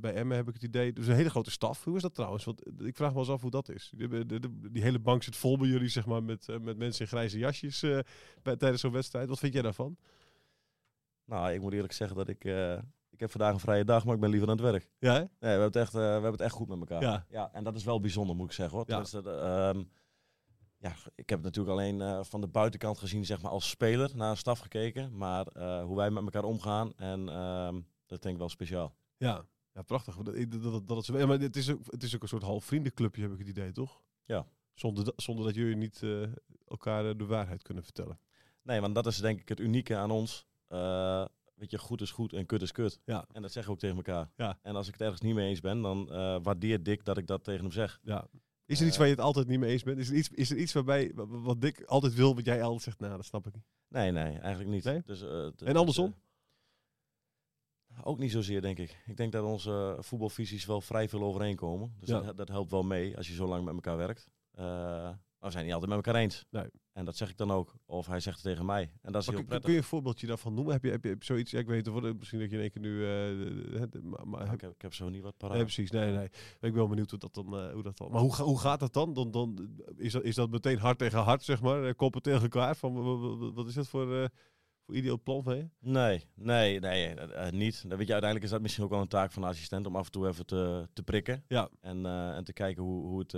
bij Emmen heb ik het idee, is een hele grote staf. Hoe is dat trouwens? Want ik vraag me eens af hoe dat is. De- die hele bank zit vol bij jullie, zeg maar, met, met mensen in grijze jasjes bij, tijdens zo'n wedstrijd. Wat vind jij daarvan? Nou, ik moet eerlijk zeggen dat ik... ik heb vandaag een vrije dag, maar ik ben liever aan het werk. Ja, hè? Nee, we hebben het echt, eh, we hebben het echt goed met elkaar. Ja. ja, en dat is wel bijzonder, moet ik zeggen. Hoor. Ja. Ehm, ja, ik heb het natuurlijk alleen eh, van de buitenkant gezien, zeg maar, als speler naar een staf gekeken. Maar eh, hoe wij met elkaar omgaan, en ehm, dat denk ik wel speciaal. Ja, ja prachtig. Dat, dat, dat, dat, is- maar het is, ook, het is ook een soort half vriendenclubje, heb ik het idee, toch? Ja. Zonder, dat- zonder dat jullie niet elkaar de waarheid kunnen vertellen. Nee, want dat is denk ik het unieke aan ons. Weet je, goed is goed en kut is kut. Ja. En dat zeggen we ook tegen elkaar. Ja. En als ik het ergens niet mee eens ben, dan eh waardeert Dick dat ik dat tegen hem zeg. Ja. Is er iets Eh. waar je het altijd niet mee eens bent? Is er iets, is er iets waarbij, wa- wa- wat Dick altijd wil, wat jij altijd zegt, nou, dat snap ik niet. Nee, nee, eigenlijk niet. Nee? Dus, eh, En andersom? ook niet zozeer, denk ik. Ik denk dat onze voetbalvisies wel vrij veel overeenkomen. Dus Ja. dat, dat helpt wel mee als je zo lang met elkaar werkt. Maar we zijn niet altijd met elkaar eens. Nee. En dat zeg ik dan ook. Of hij zegt het tegen mij. En dat is Maar heel kun, prettig. kun je een voorbeeldje daarvan noemen? Heb je, heb je zoiets, ja, ik weet het, misschien dat je in één keer nu... eh, maar, maar heb- ik, heb, ik heb zo niet wat paraat. Nee, precies. Nee, nee. Ik ben wel benieuwd hoe dat dan. eh, hoe dat dan. Maar hoe, hoe gaat dat dan? dan, dan is, dat, is dat meteen hard tegen hard, zeg maar? Eh, Koppen tegen elkaar? Van, wa- wa- wa- wat is dat voor, eh voor ideaal plan van je? Nee, nee, nee, niet. Dan weet je, uiteindelijk is dat misschien ook wel een taak van de assistent om af en toe even te, te prikken. Ja. En, en te kijken hoe, hoe, het,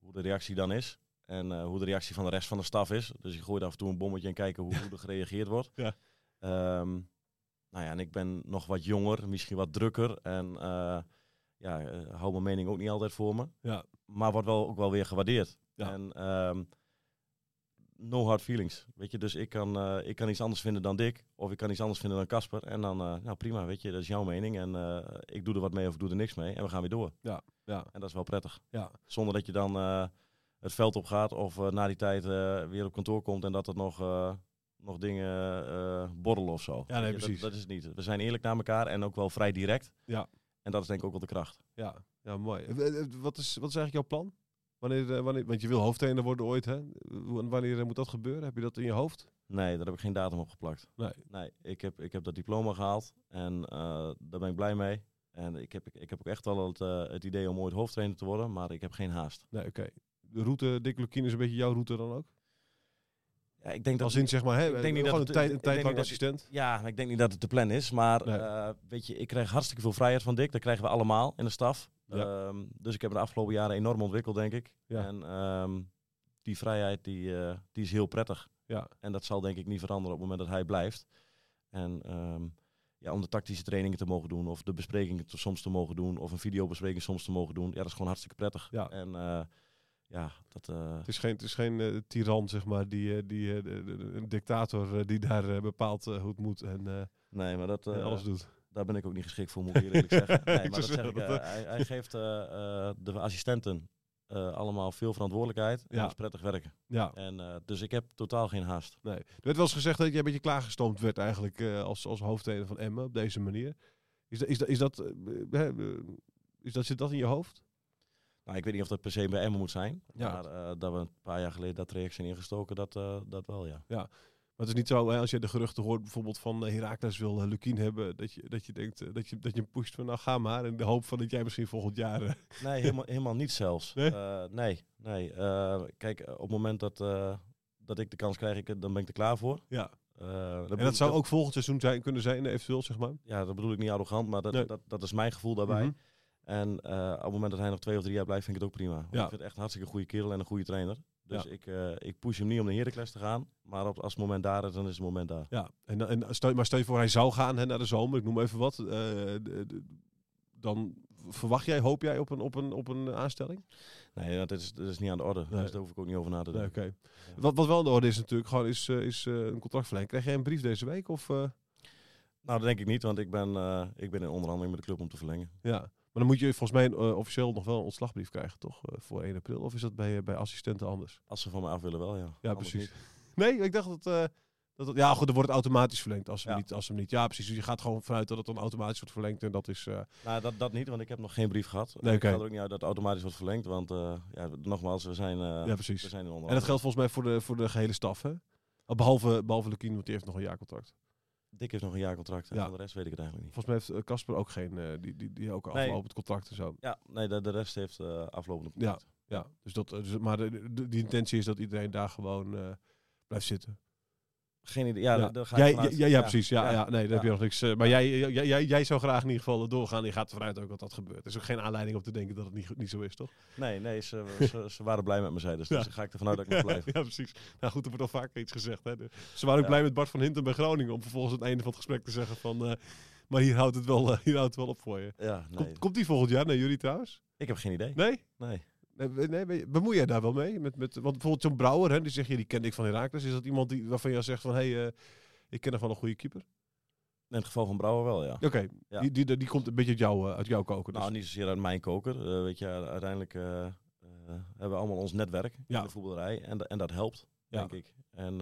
hoe de reactie dan is. En eh, hoe de reactie van de rest van de staf is. Dus je gooit af en toe een bommetje en kijken hoe, hoe er gereageerd wordt. Ja. Ehm, nou ja, en ik ben nog wat jonger, misschien wat drukker. En eh, ja, eh, hou mijn mening ook niet altijd voor me. Ja. Maar wordt wel, ook wel weer gewaardeerd. Ja. En ehm, no hard feelings. Weet je, dus ik kan, ik kan iets anders vinden dan Dick. Of ik kan iets anders vinden dan Casper. En dan, nou prima, weet je, dat is jouw mening. En ik doe er wat mee of ik doe er niks mee. En we gaan weer door. Ja. En dat is wel prettig. Ja. Zonder dat je dan het veld op gaat of eh, na die tijd eh, weer op kantoor komt en dat er nog, eh, nog dingen borrelen of zo. Ja, nee, precies. Dat, dat is het niet. We zijn eerlijk naar elkaar en ook wel vrij direct. Ja. En dat is denk ik ook wel de kracht. Ja, ja mooi. Wat is, wat is eigenlijk jouw plan? Wanneer, wanneer, want je wil hoofdtrainer worden ooit, hè? Wanneer moet dat gebeuren? Heb je dat in je hoofd? Nee, daar heb ik geen datum op geplakt. Nee. Nee, ik heb, ik heb dat diploma gehaald en daar ben ik blij mee. En ik heb, ik heb ook echt wel het, het idee om ooit hoofdtrainer te worden, maar ik heb geen haast. Nee, oké. De route, Dick Lukien is een beetje jouw route dan ook? Ja, ik denk dat Als in, zeg maar, hè? ik denk niet dat een het- tijd, een tijd lang dat- assistent. Ja, ik denk niet dat het de plan is. Maar Nee. eh, weet je, ik krijg hartstikke veel vrijheid van Dick. Dat krijgen we allemaal in de staf. Ja. Ehm, dus ik heb me de afgelopen jaren enorm ontwikkeld, denk ik. Ja. En ehm, die vrijheid die, eh, die is heel prettig. Ja. En dat zal denk ik niet veranderen op het moment dat hij blijft. En ehm, ja, om de tactische trainingen te mogen doen, of de besprekingen te, soms te mogen doen, of een videobespreking soms te mogen doen. Ja, dat is gewoon hartstikke prettig. Ja. En eh, ja, dat... eh, Het is geen, het is geen eh, tiran, zeg maar, die, eh, die, de- de- een dictator die daar bepaalt hoe het moet en, nee, maar dat... alles doet. Daar ben ik ook niet geschikt voor, moet ik eerlijk zeggen. Nee, maar dat zeg ik, hij, hij geeft de assistenten allemaal veel verantwoordelijkheid. En Ja. dat is prettig werken. Ja, En, dus ik heb totaal geen haast. nee. Er werd wel eens gezegd dat jij een beetje klaargestoomd werd eigenlijk als, als hoofdtrainer van Emmen op deze manier. Is is is dat, is dat, zit dat in je hoofd? Nou, ik weet niet of dat per se bij Emmen moet zijn. Ja. Maar eh, dat we een paar jaar geleden dat traject zijn ingestoken, dat, eh, dat wel, ja. Maar het is niet zo, hè, als je de geruchten hoort bijvoorbeeld van eh, Heracles wil uh, Lukien hebben, dat je, dat je denkt dat je, dat je hem pusht van nou ga maar in de hoop van dat jij misschien volgend jaar... Nee, helemaal, helemaal niet zelfs. Nee? Nee, nee. Kijk, op het moment dat, dat ik de kans krijg, ik, dan ben ik er klaar voor. ja. Eh, En dat zou ook volgend seizoen zijn, kunnen zijn eventueel, zeg maar. Ja, dat bedoel ik niet arrogant, maar dat, Nee. dat, dat is mijn gevoel daarbij. Mhm. En eh, op het moment dat hij nog twee of drie jaar blijft, vind ik het ook prima. Want Ja. Ik vind het echt een hartstikke goede kerel en een goede trainer. Dus Ja. ik, eh, ik push hem niet om naar Heracles te gaan. Maar op, als het moment daar is, dan is het moment daar. Ja, en, en stel, maar stel je voor hij zou gaan hè, naar de zomer, ik noem even wat. eh, de- de- dan verwacht jij, hoop jij op een, op een, op een aanstelling? Nee, dat is, dat is niet aan de orde. Nee. Dus daar hoef ik ook niet over na te Nee, denken. oké. Wat, wat wel aan de orde is natuurlijk, gewoon is, is een contractverlenging. Krijg jij een brief deze week? Of, Nou, dat denk ik niet, want ik ben, ik ben in onderhandeling met de club om te verlengen. ja. Maar dan moet je volgens mij eh, officieel nog wel een ontslagbrief krijgen, toch? eh, voor 1 april. Of is dat bij, bij assistenten anders? Als ze van me af willen wel, ja. Ja, precies. niet. Nee, ik dacht dat, eh, dat ja, goed, dan wordt het automatisch verlengd als ze, Ja. niet, als ze niet. Ja, precies. Dus je gaat gewoon vanuit dat het dan automatisch wordt verlengd. En dat is. eh, Nou, dat, dat niet, want ik heb nog geen brief gehad. Nee, Ik ga er ook niet uit dat het automatisch wordt verlengd, want eh, ja, nogmaals, we zijn, eh, ja, precies. we zijn in En dat geldt volgens mij voor de, voor de gehele staf, hè? Oh, Behalve, behalve Lukien, want die heeft nog een jaarcontract. Dick heeft nog een jaarcontract en Ja. van de rest weet ik het eigenlijk niet. Volgens mij heeft eh, Casper ook geen. eh, die, die, die ook Nee. aflopend contract en zo. Ja, nee, de, de rest heeft eh aflopende Ja. contract. Ja, dus dat, dus, maar de, de, die intentie is dat iedereen daar gewoon blijft zitten. Geen idee. Ja, ja. ga Jij- vanuit. ja, ja, precies. Ja, ja. Nee, daar heb je nog niks. eh, maar jij, jij, jij, jij zou graag in ieder geval doorgaan. Je gaat ervan uit ook dat dat gebeurt. Er is ook geen aanleiding om te denken dat het niet, niet zo is, toch? Nee, nee ze, ze, ze waren blij met me, zei dus. Dus ga ik ervan uit dat ik nog blijf. ja, precies. Nou goed, er wordt al vaker iets gezegd. Hè. Ze waren ook blij met Bart van Hinten bij Groningen. Om vervolgens aan het einde van het gesprek te zeggen van... eh, maar hier houdt, het wel, eh, hier houdt het wel op voor je. Ja, nee. Komt, komt die volgend jaar naar jullie trouwens? Ik heb geen idee. Nee? Nee. Nee, nee, bemoei jij daar wel mee? Met, met, want bijvoorbeeld zo'n Brouwer, hè, die zeg je, die kende ik van Herakles. Is dat iemand die, waarvan je zegt van, hé, hey, eh, ik ken nog wel een goede keeper? In het geval van Brouwer wel, ja. Oké, Ja. die, die, die komt een beetje uit, jou, eh, uit jouw koken. Dus. Nou, niet zozeer uit mijn koker. Eh, weet je, uiteindelijk hebben we allemaal ons netwerk Ja. in de voetballerij. En, en dat helpt, Ja. denk ik. En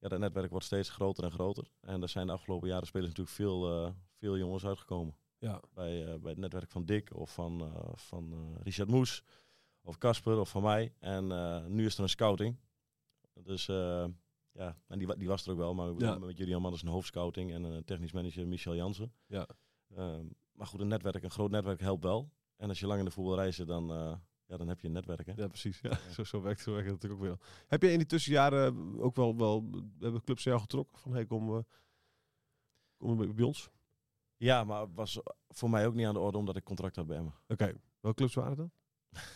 ja, dat netwerk wordt steeds groter en groter. En er zijn de afgelopen jaren spelers natuurlijk veel, veel jongens uitgekomen. Ja. Bij, eh, bij het netwerk van Dick of van, eh, van eh, Richard Moes. Of Casper of van mij. En nu is er een scouting. Dus ja, en die, die was er ook wel. Maar Ja. met Julian Man is een hoofdscouting en een technisch manager Michel Jansen. Ja. Ehm, maar goed, een netwerk, een groot netwerk helpt wel. En als je lang in de voetballerij zit, dan, ja, dan heb je een netwerk. Hè? Ja, precies. Ja, Zo, zo, werkt, zo werkt het natuurlijk ook weer. Heb je in die tussenjaren ook wel, wel hebben clubs jou getrokken? Van, hey, kom, eh, kom bij ons? Ja, maar het was voor mij ook niet aan de orde omdat ik contract had bij Emmen. Oké, welke clubs waren dat?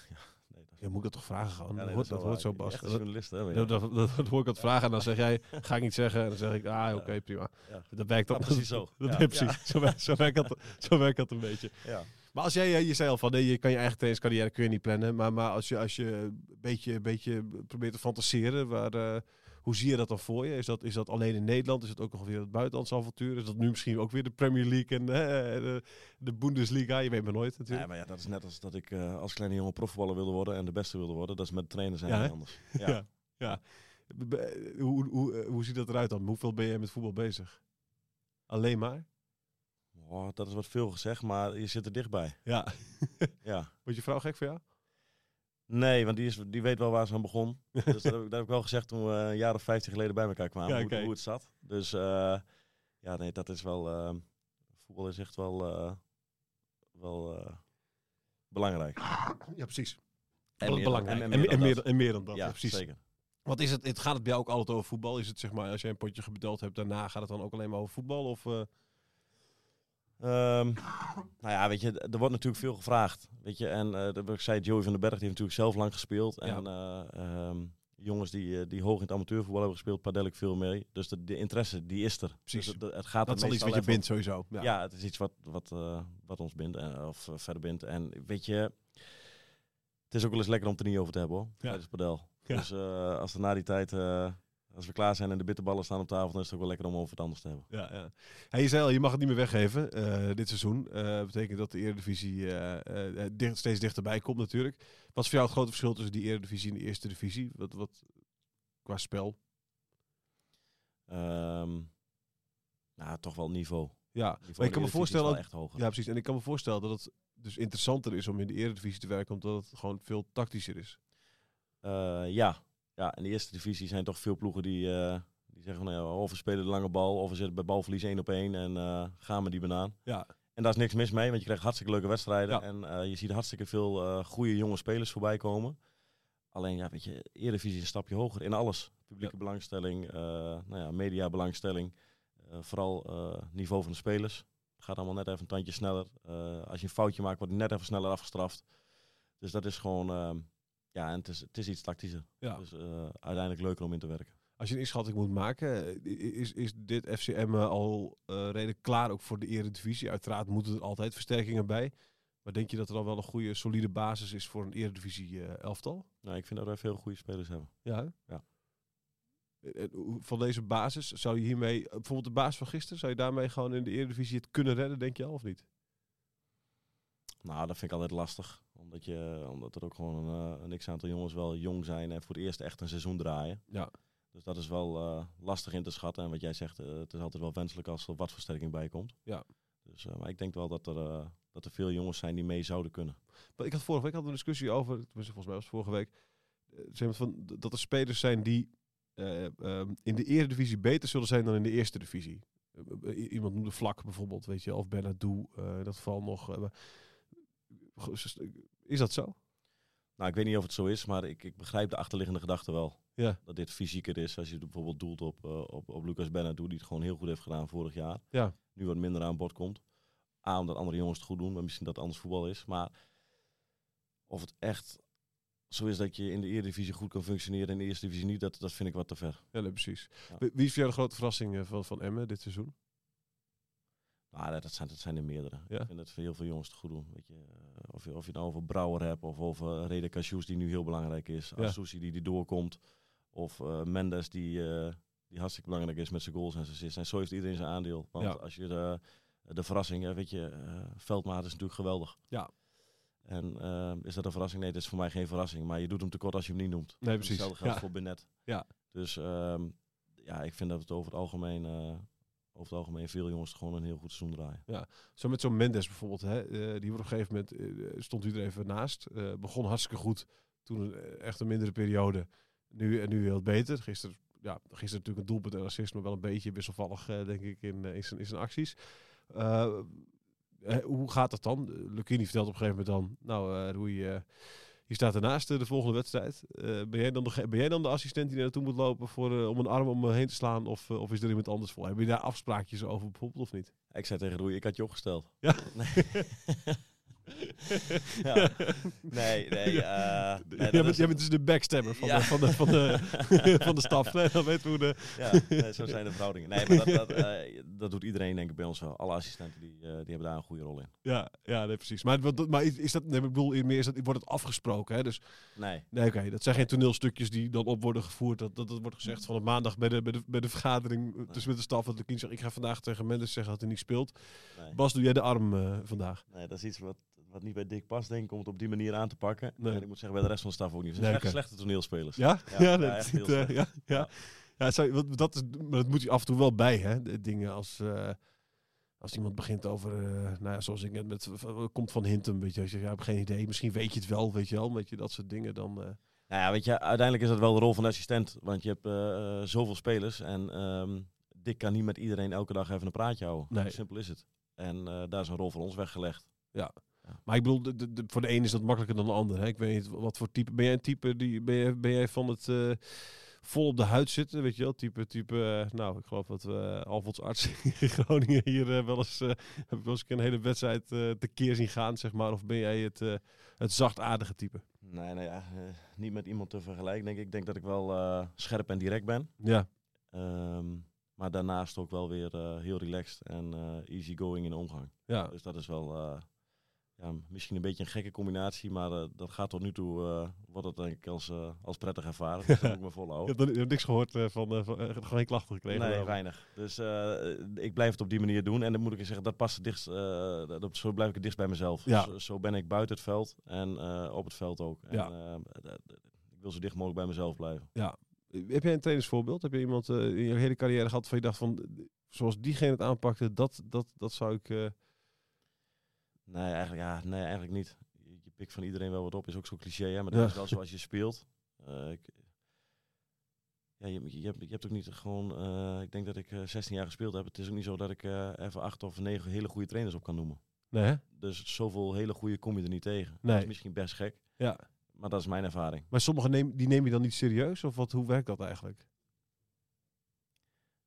Nee, dat, Ja, moet ik dat toch vragen gewoon? Ja, dat nee, hoort, dat zo. Bas. Dat, journalist, hè, je. dat, dat, dat, dat hoor ik dat vragen en dan zeg jij, ga ik niet zeggen. En dan zeg ik, ah, oké, Ja. prima. Ja. Dat werkt dan. Ja, precies zo. Dat, Ja. ja, precies. Zo, werkt, zo, werkt dat, zo werkt dat een beetje. Ja. Maar als jij, je zei al van, nee, je kan je eigen trainingscarrière kun je niet plannen. Maar, maar als je, als je een beetje, beetje probeert te fantaseren, waar, eh, hoe zie je dat dan voor je? Is dat, is dat alleen in Nederland? Is dat ook nog weer het buitenlandse avontuur? Is dat nu misschien ook weer de Premier League en eh, de, de Bundesliga? Je weet maar nooit natuurlijk. maar ja, dat is net als dat ik eh, als kleine jongen profvoetballer wilde worden en de beste wilde worden. Dat is met trainen zijn Ja, anders. Ja. Ja. Ja. Hoe, hoe, eh, hoe ziet dat eruit dan? Hoeveel ben jij met voetbal bezig? Alleen maar? Oh, dat is wat veel gezegd, maar je zit er dichtbij. Ja. Ja. Wordt je vrouw gek voor jou? Nee, want die, is, die weet wel waar ze aan begon. Dus dat heb, ik, dat heb ik wel gezegd toen we een jaar of vijftien geleden bij elkaar kwamen. Ja, hoe, hoe het zat. Dus eh, ja, nee, dat is wel... eh, voetbal is echt wel, eh, wel eh, belangrijk. Ja, precies. En meer- belangrijk. en- meer en, dan meer, dat. en meer dan dat. ja, Ja, precies. zeker. Wat is het, het? Gaat het bij jou ook altijd over voetbal? Is het zeg maar, als jij een potje gebeteld hebt, daarna gaat het dan ook alleen maar over voetbal? Of, eh, Ehm, nou ja, weet je, er wordt natuurlijk veel gevraagd. Weet je, en dat- ik zei, Joey van den Berg die heeft natuurlijk zelf lang gespeeld. En eh, ehm, jongens die, eh, die hoog in het amateurvoetbal hebben gespeeld, padel ik veel mee. Dus de, de interesse, die is er. Precies. Dus het, het gaat dat is al iets wat je bindt sowieso. Ja. Ja. het is iets wat, wat, wat ons bindt, of verder bindt. En weet je, het is ook wel eens lekker om het er niet over te hebben hoor, tijdens padel. Ja. Dus als er na die tijd, als we klaar zijn en de bitterballen staan op tafel, dan is het ook wel lekker om over het anders te hebben. Ja, ja. Hey, je zei al, je mag het niet meer weggeven eh, dit seizoen. Dat betekent dat de Eredivisie eh, eh, dicht, steeds dichterbij komt natuurlijk. Wat is voor jou het grote verschil tussen die Eredivisie en de Eerste Divisie? Wat, wat, qua spel? Ehm, nou, toch wel niveau. Ja, niveau maar ik kan me voorstellen... echt hoger. Ja, precies. En ik kan me voorstellen dat het dus interessanter is om in de Eredivisie te werken, omdat het gewoon veel tactischer is. Eh, ja. Ja, in de eerste divisie zijn toch veel ploegen die, eh, die zeggen van, nou ja, of we spelen de lange bal, of we zitten bij balverlies één op één en eh, gaan we die banaan. Ja, En daar is niks mis mee, want je krijgt hartstikke leuke wedstrijden. Ja. En eh, je ziet hartstikke veel goede jonge spelers voorbij komen. Alleen, ja, weet je, Eredivisie is een stapje hoger in alles. Publieke belangstelling, nou ja, media belangstelling. vooral niveau van de spelers. Het gaat allemaal net even een tandje sneller. Als je een foutje maakt, wordt het net even sneller afgestraft. Dus dat is gewoon, ehm, ja, en het is, het is iets tactischer. ja. Dus uiteindelijk leuker om in te werken. Als je een inschatting moet maken, eh, is, is dit FCM al eh redelijk klaar ook voor de Eredivisie? Uiteraard moeten er altijd versterkingen bij. Maar denk je dat er al wel een goede, solide basis is voor een Eredivisie elftal? Nou, ik vind dat wij veel goede spelers hebben. Ja. hè? Ja. Van deze basis, zou je hiermee, bijvoorbeeld de basis van gisteren, zou je daarmee gewoon in de Eredivisie het kunnen redden, denk je al, of niet? Nou, dat vind ik altijd lastig. Omdat, je, omdat er ook gewoon een, eh, een x-aantal jongens wel jong zijn en voor het eerst echt een seizoen draaien. Ja. Dus dat is wel eh, lastig in te schatten. En wat jij zegt, eh, het is altijd wel wenselijk als er wat versterking bij komt. Ja. Dus, maar ik denk wel dat er, dat er veel jongens zijn die mee zouden kunnen. Maar ik had vorige week had een discussie over, volgens mij was het vorige week, zeg maar van, dat er spelers zijn die eh, ehm, in de eredivisie beter zullen zijn dan in de eerste divisie. Iemand noemde Vlak bijvoorbeeld, weet je, of eh in dat geval nog. Is dat zo? Nou, ik weet niet of het zo is, maar ik, ik begrijp de achterliggende gedachte wel. Ja. Dat dit fysieker is. Als je bijvoorbeeld doelt op, eh, op, op Lucas Benadou, die het gewoon heel goed heeft gedaan vorig jaar. Ja. Nu wat minder aan bod komt. A, omdat andere jongens het goed doen, maar misschien dat het anders voetbal is. Maar of het echt zo is dat je in de Eredivisie goed kan functioneren en in de Eerste Divisie niet, dat, dat vind ik wat te ver. Ja, nee, precies. Ja. Wie wie is voor jou de grote verrassing eh, van, van Emmen dit seizoen? Maar dat, dat zijn, dat zijn er meerdere. Ja. Ik vind dat heel veel jongens het goed doen. Weet je, eh, of, je, of je het nou over Brouwer hebt, of over Reda Cachous, die nu heel belangrijk is. Ja. Asusi, die, die doorkomt. Of eh, Mendes, die, eh, die hartstikke belangrijk is met zijn goals en zijn assists. En zo heeft iedereen zijn aandeel. Want Ja. als je de, de verrassing, weet je, Veldmaat is natuurlijk geweldig. Ja. En is dat een verrassing? Nee, dat is voor mij geen verrassing. Maar je doet hem tekort als je hem niet noemt. Nee, precies. Hetzelfde geldt Ja. voor Benet. Ja. Dus ehm, ja, ik vind dat het over het algemeen, over het algemeen veel jongens gewoon een heel goed seizoen draaien. Zo met zo'n Mendes bijvoorbeeld, hè, eh, die wordt op een gegeven moment, eh, stond u er even naast. eh, begon hartstikke goed, toen echt een mindere periode. Nu, en nu heel beter. Gisteren, ja, gisteren natuurlijk een doelpunt en assist, maar wel een beetje wisselvallig, denk ik, in, in, zijn, in zijn acties. Hoe gaat dat dan? Lucchini vertelt op een gegeven moment dan, nou Roei, eh, je staat ernaast eh, de volgende wedstrijd. Eh, ben, jij dan de, ben jij dan de assistent die naartoe moet lopen voor, eh, om een arm om me heen te slaan? Of, of is er iemand anders voor? Hebben je daar afspraakjes over bijvoorbeeld of niet? Ik zei tegen Roei, ik had je opgesteld. Ja. Nee. ja. Nee, nee. eh, nee, jij, bent, is- jij bent dus de backstabber van, Ja. de, van, de, van, de, van de staf. Nee, dan weten we hoe de... ja, nee, zo zijn de verhoudingen. Nee, maar dat, dat, eh, dat doet iedereen denk ik bij ons wel. Alle assistenten die, eh, die hebben daar een goede rol in. Ja, ja nee, precies. Maar, wat- maar is dat, nee, ik bedoel, meer is dat, wordt het afgesproken? Hè? Dus, Nee, nee, oké, dat zijn geen toneelstukjes die dan op worden gevoerd. Dat, dat, dat wordt gezegd van op maandag bij de, bij de, bij de vergadering tussen met de staf. Dat de kind zegt, ik ga vandaag tegen Mendes zeggen dat hij niet speelt. Bas, doe jij de arm vandaag? nee, dat is iets wat, wat niet bij Dick past, denk ik, om het op die manier aan te pakken. Nee. En ik moet zeggen, bij de rest van de staf ook niet. Ze zijn echt slechte toneelspelers. Ja? Ja, ja, dat, ziet, slecht. ja, ja. Ja. ja. wat, dat is, maar dat moet je af en toe wel bij, hè? De dingen als... eh, als iemand begint over, eh, nou ja, zoals ik net met, komt van Hintem, weet je, als je zegt, ja, ik heb geen idee, misschien weet je het wel, weet je wel, weet je, dat soort dingen, dan, Nou ja, weet je, uiteindelijk is dat wel de rol van de assistent. Want je hebt zoveel spelers en ehm Dick kan niet met iedereen elke dag even een praatje houden. Nee. Simpel is het. En daar is een rol voor ons weggelegd. Maar ik bedoel, de, de, de- voor de een is dat makkelijker dan de ander. Hè? Ik weet niet wat voor type. Ben jij een type die ben jij, ben jij van het eh, vol op de huid zitten? Weet je wel? Type, type eh, nou, ik geloof dat we Alfonds arts in Groningen hier wel eens heb ik wel eens een hele wedstrijd tekeer zien gaan, zeg maar. Of ben jij het, het zachtaardige type? Nee, nou ja, niet met iemand te vergelijken. Denk ik. ik denk dat ik wel scherp en direct ben. Ja, Ehm, maar daarnaast ook wel weer heel relaxed en eh easygoing in de omgang. ja. Dus dat is wel ja, misschien een beetje een gekke combinatie. Maar eh, dat gaat tot nu toe, eh wordt het denk ik als, eh, als prettig ervaren. Dus dat ik me Je volhouden. hebt, er- je hebt niks gehoord eh, van, van gewoon geen klachten gekregen. Nee, weinig. Dus ik blijf het op die manier doen. En dan moet ik zeggen, dat past het dichtst, dat, zo blijf ik het dichtst bij mezelf. Ja. Zo, zo ben ik buiten het veld en op het veld ook. En, Ja. ik wil zo dicht mogelijk bij mezelf blijven. Heb jij een trainersvoorbeeld? Heb je iemand in je hele carrière gehad van je dacht van, zoals diegene het aanpakte, dat, dat, dat zou ik... eh, Nee, eigenlijk, ja, nee, eigenlijk niet. Je, je pikt van iedereen wel wat op, is ook zo cliché, hè? maar dat Ja. is wel zoals je speelt. Eh, ik, ja, je, je, hebt, je hebt ook niet gewoon, eh, ik denk dat ik eh, 16 jaar gespeeld heb. Het is ook niet zo dat ik eh, even acht of negen hele goede trainers op kan noemen. nee, hè? Dus zoveel hele goede kom je er niet tegen. Nee. Dat is misschien best gek, Ja. maar dat is mijn ervaring. Maar sommige neem, die neem je dan niet serieus? Of wat, hoe werkt dat eigenlijk?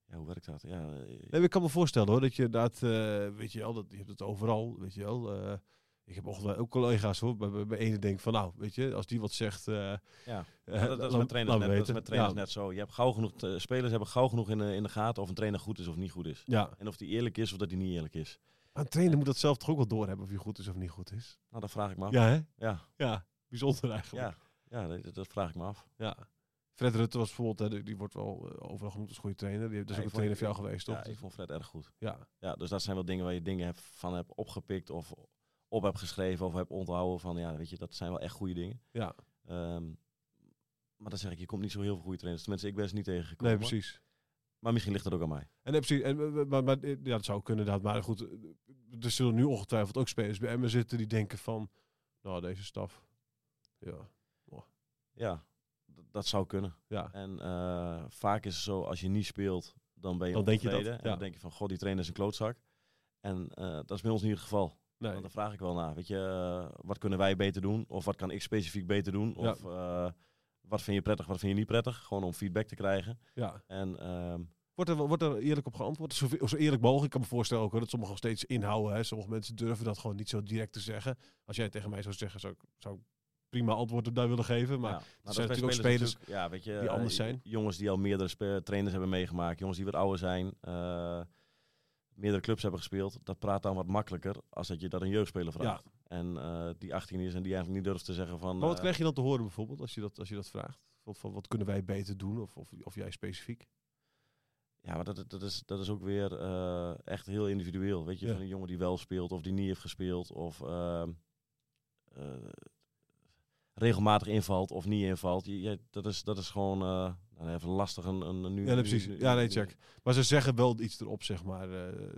Ja, hoe werkt dat? Ja, eh, Nee, ik kan me voorstellen hoor, dat je inderdaad, eh, weet je wel, dat, je hebt het overal, weet je wel. eh, ik heb ook, ook collega's hoor, bij, bij, ene denk van nou, weet je, als die wat zegt... eh, Ja, eh, dat, dat is met trainers, net, dat is met trainers Ja. net zo. Je hebt gauw genoeg, eh, spelers hebben gauw genoeg in de, in de gaten of een trainer goed is of niet goed is. Ja, En of die eerlijk is of dat hij niet eerlijk is. maar een trainer moet dat zelf toch ook wel doorhebben of je goed is of niet goed is. Nou, dat vraag ik me af. Ja, hè? Ja, Ja, bijzonder eigenlijk. ja, ja dat, dat vraag ik me af. Ja. Fred Rutte was bijvoorbeeld, hè, die- wordt wel eh, overal genoemd als goede trainer. Die heeft dus Ja, ook een trainer voor jou geweest, toch? Ja, ik vond Fred erg goed. ja. Ja, dus dat zijn wel dingen waar je dingen van hebt opgepikt of op hebt geschreven of hebt onthouden van, ja, weet je, dat zijn wel echt goede dingen. Ja. Ehm, maar dan zeg ik, je komt niet zo heel veel goede trainers. Tenminste, ik ben ze niet tegengekomen. Nee, precies. Maar misschien ligt het ook aan mij. En, nee, precies. En, eh, maar, maar, eh, ja, dat zou kunnen inderdaad. Maar goed, er zullen nu ongetwijfeld ook spelers bij Emmen zitten die denken van, nou, deze staf. Ja, Ja, dat zou kunnen. ja. En eh, vaak is het zo, als je niet speelt, dan ben je Dan denk je dat. En dan denk je van, god, die trainer is een klootzak. En eh, dat is bij ons niet het geval. Nee. Want dan vraag ik wel naar, weet je, eh, wat kunnen wij beter doen? Of wat kan ik specifiek beter doen? Of wat vind je prettig, wat vind je niet prettig? Gewoon om feedback te krijgen. Ja. En ehm, Wordt er, wordt er eerlijk op geantwoord? Zo, zo eerlijk mogelijk. Ik kan me voorstellen ook hoor, dat sommigen nog steeds inhouden. Hè. Sommige mensen durven dat gewoon niet zo direct te zeggen. Als jij tegen mij zou zeggen, zou ik, zou ik prima antwoord op daar willen geven. Maar ja, zijn natuurlijk ook spelers natuurlijk- ja, weet je, die eh, anders zijn. Jongens die al meerdere trainers hebben meegemaakt, jongens die wat ouder zijn, eh, meerdere clubs hebben gespeeld, dat praat dan wat makkelijker als dat je dat een jeugdspeler vraagt. En eh, die 18 is en die eigenlijk niet durft te zeggen van... Maar wat eh, krijg je dan te horen bijvoorbeeld als je dat, als je dat vraagt? Of, van, wat kunnen wij beter doen? Of, of, of jij specifiek? Ja, maar dat, dat, is, dat is ook weer eh, echt heel individueel. Weet je, Ja. van een jongen die wel speelt of die niet heeft gespeeld. Of ehm, eh, regelmatig invalt of niet invalt. Je, je- dat, is, dat is gewoon eh, nou, even lastig. Een, een, een nu, Ja, nee, precies. nu- Ja, nee, check. Maar ze zeggen wel iets erop, zeg maar. eh,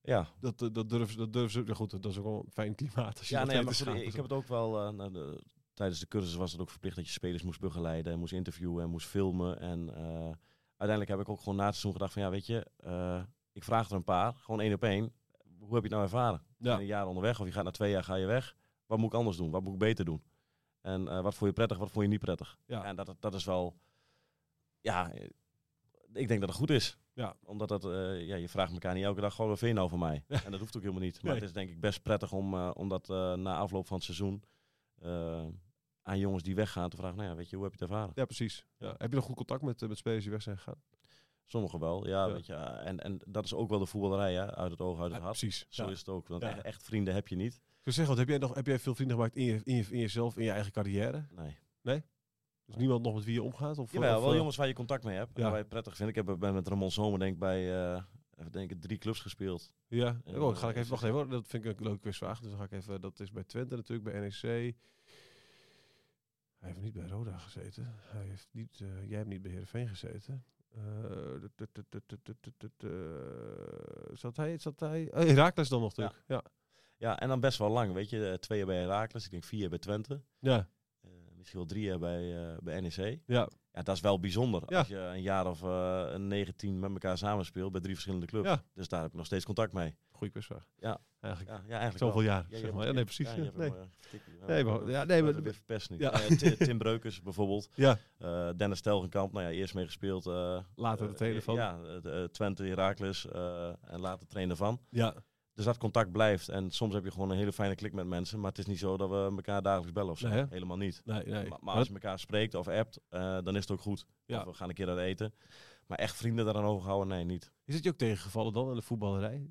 Ja, dat, dat durven. Dat durven ze goed, dat is ook wel een fijn klimaat. Als je ja dat nee, maar goed, ik heb het ook wel... eh, nou, de- tijdens de cursus was het ook verplicht dat je spelers moest begeleiden. En moest interviewen en moest filmen. En eh, uiteindelijk heb ik ook gewoon na het seizoen gedacht van... Ja, weet je, eh, ik vraag er een paar. Gewoon één op één. Hoe heb je het nou ervaren? Je Ja. bent een jaar onderweg of je gaat na twee jaar ga je weg. Wat moet ik anders doen? Wat moet ik beter doen? En eh, wat vond je prettig, wat vond je niet prettig? Ja. En dat, dat is wel... Ja, eh, ik denk dat het goed is. Ja. Omdat dat, eh, ja, je vraagt elkaar niet elke dag gewoon wat vind je nou van mij? En dat hoeft ook helemaal niet. Maar Nee. het is denk ik best prettig om, eh, om dat na afloop van het seizoen aan jongens die weggaan te vragen, nou ja, weet je, hoe heb je het ervaren? Ja, precies. Ja. Heb je nog goed contact met, met spelers die weg zijn gegaan? Sommigen wel, ja, Ja. weet je. En, en dat is ook wel de voetballerij, hè? uit het oog, uit het Ja, hart. precies. Zo Ja. is het ook. Want Ja. echt, echt vrienden heb je niet. Ik wil zeggen, wat, heb, jij nog, heb jij veel vrienden gemaakt in, je, in, je, in jezelf, in je eigen carrière? Nee. Dus niemand nog met wie je omgaat? Of, Jawel, of, wel eh, jongens waar je contact mee hebt. Ja. En waar je prettig vindt. Ik heb ben met Ramon Zomer denk ik bij uh, even denken, drie clubs gespeeld. Ja, En, oh, ga ik eh, even, wacht even hoor. Dat vind ik een leuke quizvraag. Dus dan ga ik even, dat is bij Twente natuurlijk, bij NEC. Hij heeft niet bij Roda gezeten. Hij heeft niet, eh, jij hebt niet bij Heerenveen gezeten. Eh, eh, Zat hij, zat hij? Oh, Herakles dan nog natuurlijk. Ja. Ja, en dan best wel lang, weet je. eh, Twee jaar bij Herakles, ik denk vier jaar bij Twente. Ja. Eh, misschien wel drie jaar bij, uh, bij NEC. Ja. Ja, dat is wel bijzonder. Ja. Als je een jaar of uh, een 19 met elkaar samenspeelt bij drie verschillende clubs. Ja. Dus daar heb ik nog steeds contact mee. Goeie quizvraag. Ja. Eigenlijk. Ja, ja eigenlijk Zoveel wel. jaar, Ja, zeg maar. Ja, nee, precies. ja, Ja, nee. eh. Ja, Nee, maar- ja, nee, maar- weer verpest nu. Ja. Eh, Ti- Tim Breukers bijvoorbeeld. Ja. Eh, Dennis Telgenkamp, nou ja, eerst mee gespeeld. eh, Later de eh, trainer van. Ja, eh, Twente, Heracles eh, en later trainer van. Ja. Dus dat contact blijft. En soms heb je gewoon een hele fijne klik met mensen. Maar het is niet zo dat we elkaar dagelijks bellen of zo. Nee? Helemaal niet. Nee, nee. Maar, maar als je elkaar spreekt of appt, eh, dan is het ook goed. Ja. Of we gaan een keer uit eten. Maar echt vrienden daaraan overhouden, nee, niet. Is het je ook tegengevallen dan in de voetballerij?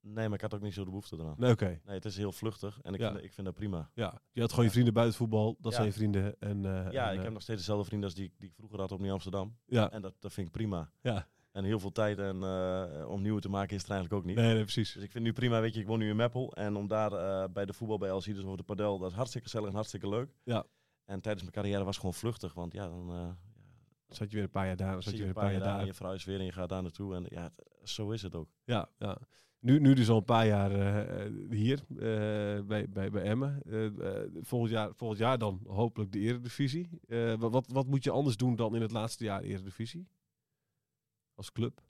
Nee, maar ik had ook niet zo de behoefte eraan. Nee, oké. Nee, het is heel vluchtig en ik, Ja. vind, ik vind dat prima. Ja. Je had gewoon je vrienden buiten voetbal. Dat Ja. zijn je vrienden. En, eh, Ja, en, ik eh, heb nog steeds dezelfde vrienden als die, die ik vroeger had op Nieuw Amsterdam. Ja. En dat, dat vind ik prima. Ja. En heel veel tijd en, eh, om nieuwe te maken is het eigenlijk ook niet. Nee, nee, precies. Dus ik vind nu prima, weet je, ik woon nu in Meppel. En om daar eh, bij de voetbal bij Alcides over de padel, dat is hartstikke gezellig en hartstikke leuk. Ja. En tijdens mijn carrière was het gewoon vluchtig, want ja, dan eh, Zat je weer een paar jaar daar, dan zat je weer een paar jaar daar. en je vrouw is weer en je gaat daar naartoe. En ja, zo is het ook. Ja, ja. Nu, nu dus al een paar jaar hier bij, bij, bij Emmen. Volgend, jaar, volgend jaar dan hopelijk de Eredivisie. Wa- wat, wat moet je anders doen dan in het laatste jaar Eredivisie? Als club?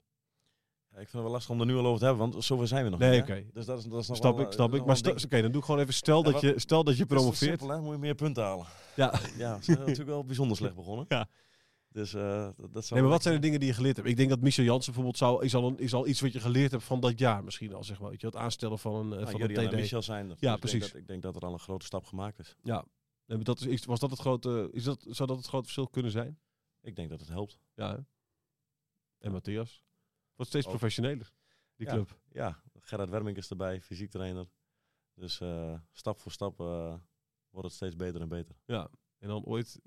Ja, ik vind het wel lastig om er nu al over te hebben, want zover zijn we nog Nee, niet. oké. Dus dat is, dat is nog wel, ik, eh, snap ik. Maar oké, dan doe ik gewoon even, stel, Ja, dat, je, stel dat je promoveert. simpel, hè? Moet je meer punten halen. Ja. Ja, ze zijn natuurlijk wel bijzonder slecht begonnen. Ja. Dus eh, dat, dat zou Nee, maar wat zijn de dingen die je geleerd hebt? Ik denk dat Michel Jansen bijvoorbeeld zou, is, al een, is al iets wat je geleerd hebt van dat jaar misschien al, zeg maar. Weet je, het aanstellen van een, eh, Nou, van een en TD. Michel zijn er. Ja, Dus ik precies. Denk dat, ik denk dat er al een grote stap gemaakt is. Ja. Nee, maar dat is, is- was dat het grote, is dat, zou dat het grote verschil kunnen zijn? Ik denk dat het helpt. Ja. hè? En Matthias? Wordt steeds professioneler, die Ja. club. Ja, Gerard Wermink is erbij, fysiek trainer. Dus eh, stap voor stap eh, wordt het steeds beter en beter. Ja. En dan ooit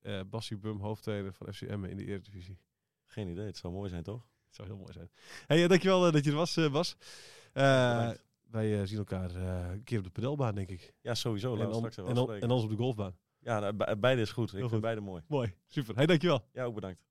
eh Bassie Bum, hoofdtrainer van FCM in de Eredivisie. Geen idee, het zou mooi zijn toch? Het zou heel mooi zijn. Hey, dankjewel dat je er was, Bas. Wij zien elkaar een keer op de pedelbaan, denk ik. Ja, sowieso. En, dan, straks even en, dan, afspreken. en anders op de golfbaan. Ja, nou, be- beide is goed. Ik Heel vind goed. beide mooi. Mooi, super. Hey, dankjewel. Ja, ook bedankt.